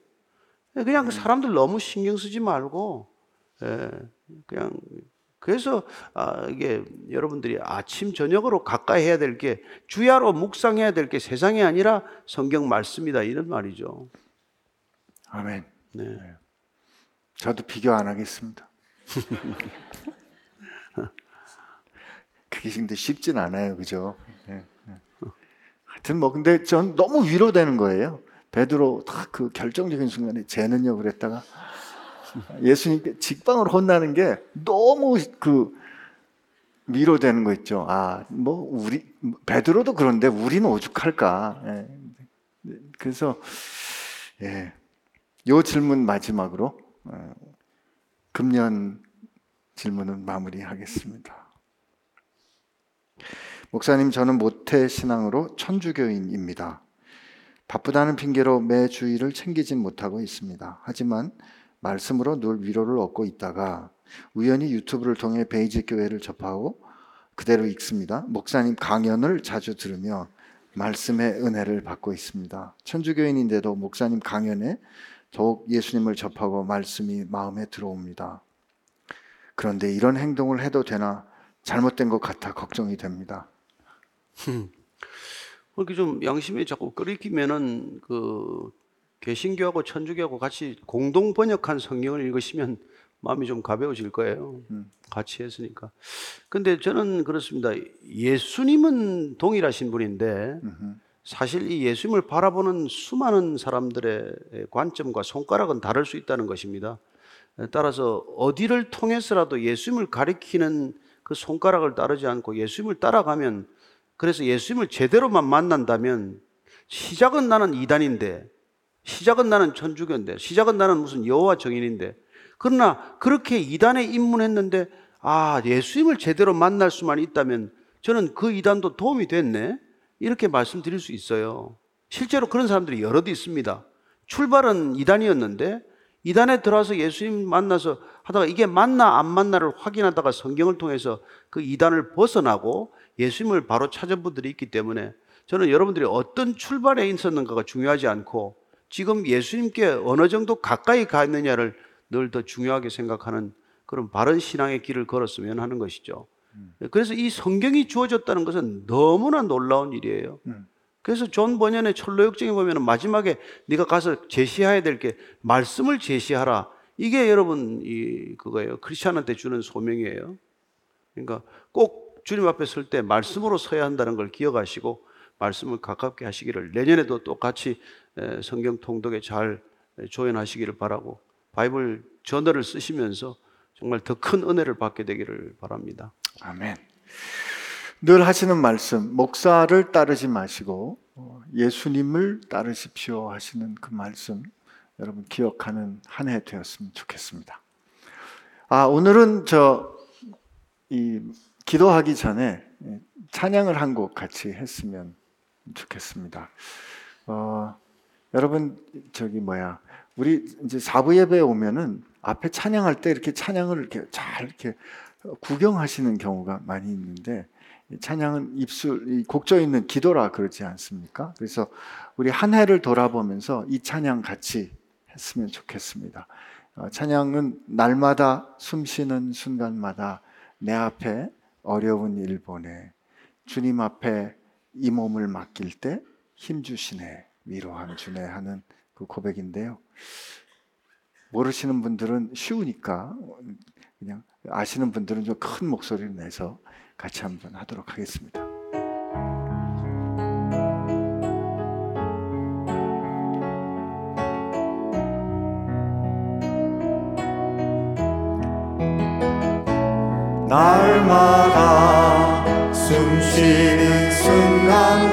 그냥 그 사람들 너무 신경 쓰지 말고 예, 그냥 그래서 아, 이게 여러분들이 아침 저녁으로 가까이 해야 될 게 주야로 묵상해야 될 게 세상이 아니라 성경 말씀이다 이런 말이죠. 아멘. 네. 저도 비교 안 하겠습니다. 그게 근데 쉽진 않아요, 그죠? 예, 예. 하여튼 뭐 근데 전 너무 위로되는 거예요. 베드로 딱 그 결정적인 순간에 쟤는요 그랬다가 예수님께 직방으로 혼나는 게 너무 그 위로되는 거 있죠. 아, 뭐 우리 베드로도 그런데 우리는 오죽할까? 예. 그래서 예. 요 질문 마지막으로 어, 금년 질문은 마무리하겠습니다. 목사님, 저는 모태 신앙으로 천주교인입니다. 바쁘다는 핑계로 매 주일을 챙기진 못하고 있습니다. 하지만 말씀으로 늘 위로를 얻고 있다가 우연히 유튜브를 통해 베이직 교회를 접하고 그대로 읽습니다. 목사님 강연을 자주 들으며 말씀의 은혜를 받고 있습니다. 천주교인인데도 목사님 강연에 더욱 예수님을 접하고 말씀이 마음에 들어옵니다. 그런데 이런 행동을 해도 되나 잘못된 것 같아 걱정이 됩니다. 그렇게 좀 양심에 자꾸 끓이기면은 그 개신교하고 천주교하고 같이 공동 번역한 성경을 읽으시면 마음이 좀 가벼워질 거예요. 같이 했으니까. 근데 저는 그렇습니다. 예수님은 동일하신 분인데 사실 이 예수님을 바라보는 수많은 사람들의 관점과 손가락은 다를 수 있다는 것입니다. 따라서 어디를 통해서라도 예수님을 가리키는 그 손가락을 따르지 않고 예수님을 따라가면 그래서 예수님을 제대로만 만난다면 시작은 나는 이단인데 시작은 나는 천주교인데 시작은 나는 무슨 여호와 정인인데 그러나 그렇게 이단에 입문했는데 아 예수님을 제대로 만날 수만 있다면 저는 그 이단도 도움이 됐네 이렇게 말씀드릴 수 있어요. 실제로 그런 사람들이 여럿 있습니다. 출발은 이단이었는데 이단에 들어와서 예수님 만나서 하다가 이게 맞나 안 맞나를 확인하다가 성경을 통해서 그 이단을 벗어나고 예수님을 바로 찾은 분들이 있기 때문에 저는 여러분들이 어떤 출발에 있었는가가 중요하지 않고 지금 예수님께 어느 정도 가까이 가 있느냐를 늘 더 중요하게 생각하는 그런 바른 신앙의 길을 걸었으면 하는 것이죠. 그래서 이 성경이 주어졌다는 것은 너무나 놀라운 일이에요. 그래서 존 번연의 천로역정에 보면 마지막에 네가 가서 제시해야 될 게 말씀을 제시하라. 이게 여러분 이 그거예요. 크리스천한테 주는 소명이에요. 그러니까 꼭 주님 앞에 설 때 말씀으로 서야 한다는 걸 기억하시고 말씀을 가깝게 하시기를 내년에도 똑같이 에, 성경 통독에 잘 join하시기를 바라고 Bible journal을 쓰시면서 정말 더 큰 은혜를 받게 되기를 바랍니다. 아멘. 늘 하시는 말씀, 목사를 따르지 마시고 어, 예수님을 따르십시오 하시는 그 말씀 여러분 기억하는 한 해 되었으면 좋겠습니다. 아, 오늘은 저 이 기도하기 전에 찬양을 한 곡 같이 했으면 좋겠습니다. 어, 여러분 저기 뭐야 우리 이제 사부 예배에 오면은 앞에 찬양할 때 이렇게 찬양을 이렇게 잘 이렇게 구경하시는 경우가 많이 있는데 이 찬양은 입술 이 곡조 있는 기도라 그러지 않습니까? 그래서 우리 한 해를 돌아보면서 이 찬양 같이 했으면 좋겠습니다. 어, 찬양은 날마다 숨 쉬는 순간마다 내 앞에 어려운 일 보내 주님 앞에 이 몸을 맡길 때 힘 주시네 위로함 주네 하는 그 고백인데요. 모르시는 분들은 쉬우니까 그냥 아시는 분들은 좀 큰 목소리를 내서 같이 한번 하도록 하겠습니다. 날마다 숨 쉬는 순간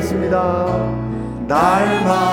안식을 2절 하겠습니다. 날마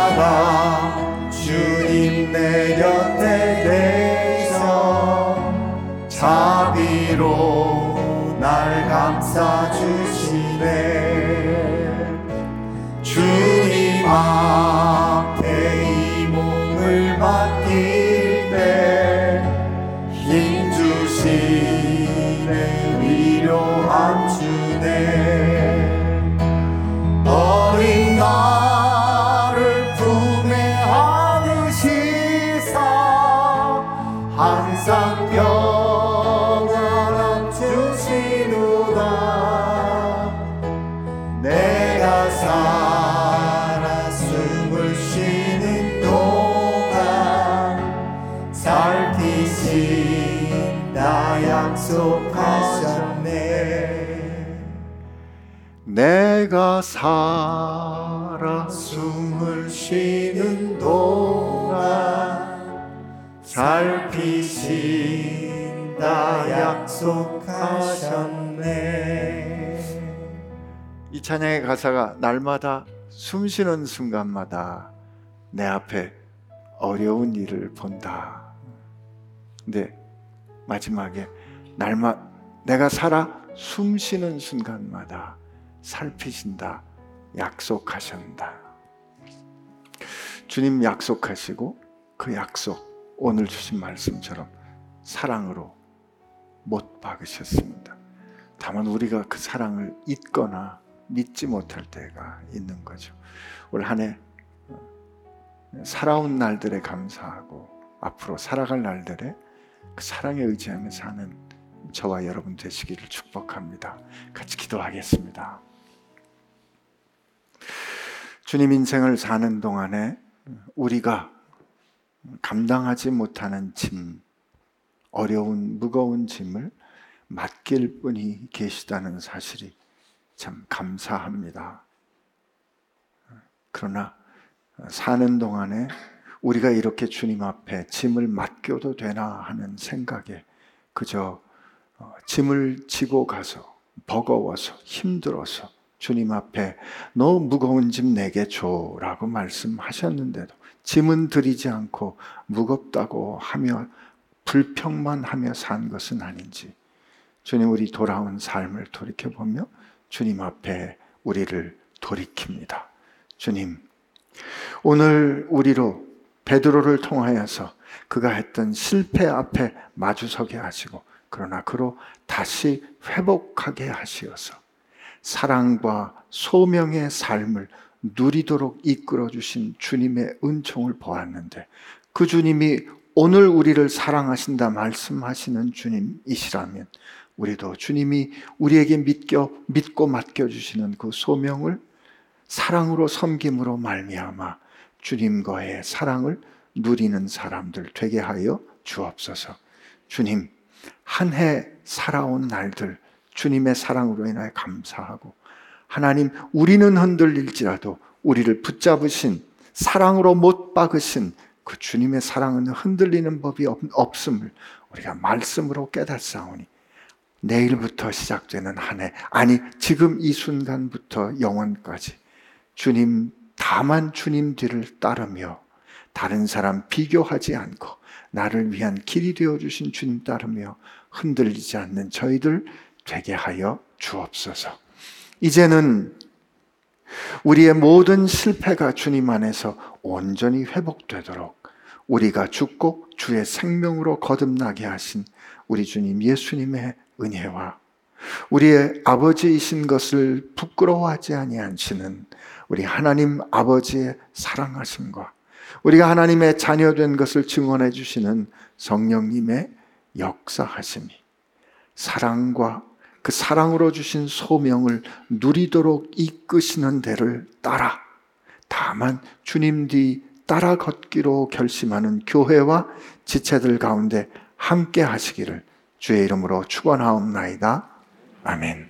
살아 숨을 쉬는 동안 살피신다 약속하셨네 이 찬양의 가사가 날마다 숨 쉬는 순간마다 내 앞에 어려운 일을 본다. 근데 마지막에 날마 내가 살아 숨 쉬는 순간마다 살피신다. 약속하신다. 주님 약속하시고 그 약속 오늘 주신 말씀처럼 사랑으로 못 박으셨습니다. 다만 우리가 그 사랑을 잊거나 믿지 못할 때가 있는 거죠. 올 한해 어, 살아온 날들에 감사하고 앞으로 살아갈 날들에 그 사랑에 의지하며 사는 저와 여러분 되시기를 축복합니다. 같이 기도하겠습니다. 주님 인생을 사는 동안에 우리가 감당하지 못하는 짐, 어려운 무거운 짐을 맡길 분이 계시다는 사실이 참 감사합니다. 그러나 사는 동안에 우리가 이렇게 주님 앞에 짐을 맡겨도 되나 하는 생각에 그저 어, 짐을 지고 가서 버거워서 힘들어서 주님 앞에 너 무거운 짐 내게 줘라고 말씀하셨는데도 짐은 드리지 않고 무겁다고 하며 불평만 하며 산 것은 아닌지 주님 우리 돌아온 삶을 돌이켜 보며 주님 앞에 우리를 돌이킵니다. 주님 오늘 우리로 베드로를 통하여서 그가 했던 실패 앞에 마주서게 하시고 그러나 그로 다시 회복하게 하시어서 사랑과 소명의 삶을 누리도록 이끌어 주신 주님의 은총을 보았는데 그 주님이 오늘 우리를 사랑하신다 말씀하시는 주님이시라면 우리도 주님이 우리에게 믿겨 믿고 맡겨 주시는 그 소명을 사랑으로 섬김으로 말미암아 주님과의 사랑을 누리는 사람들 되게 하여 주옵소서. 주님 한 해 살아온 날들 주님의 사랑으로 인하여 감사하고 하나님 우리는 흔들릴지라도 우리를 붙잡으신 사랑으로 못 박으신 그 주님의 사랑은 흔들리는 법이 없, 없음을 우리가 말씀으로 깨닫사오니 내일부터 시작되는 한 해 아니 지금 이 순간부터 영원까지 주님 다만 주님 뒤를 따르며 다른 사람 비교하지 않고 나를 위한 길이 되어 주신 주님 따르며 흔들리지 않는 저희들 되게 하여 주옵소서. 이제는 우리의 모든 실패가 주님 안에서 온전히 회복되도록 우리가 죽고 주의 생명으로 거듭나게 하신 우리 주님 예수님의 은혜와 우리의 아버지이신 것을 부끄러워하지 아니하시는 우리 하나님 아버지의 사랑하심과 우리가 하나님의 자녀된 것을 증언해 주시는 성령님의 역사하심이 사랑과 그 사랑으로 주신 소명을 누리도록 이끄시는 대를 따라 다만 주님 뒤 따라 걷기로 결심하는 교회와 지체들 가운데 함께 하시기를 주의 이름으로 축원하옵나이다. 아멘.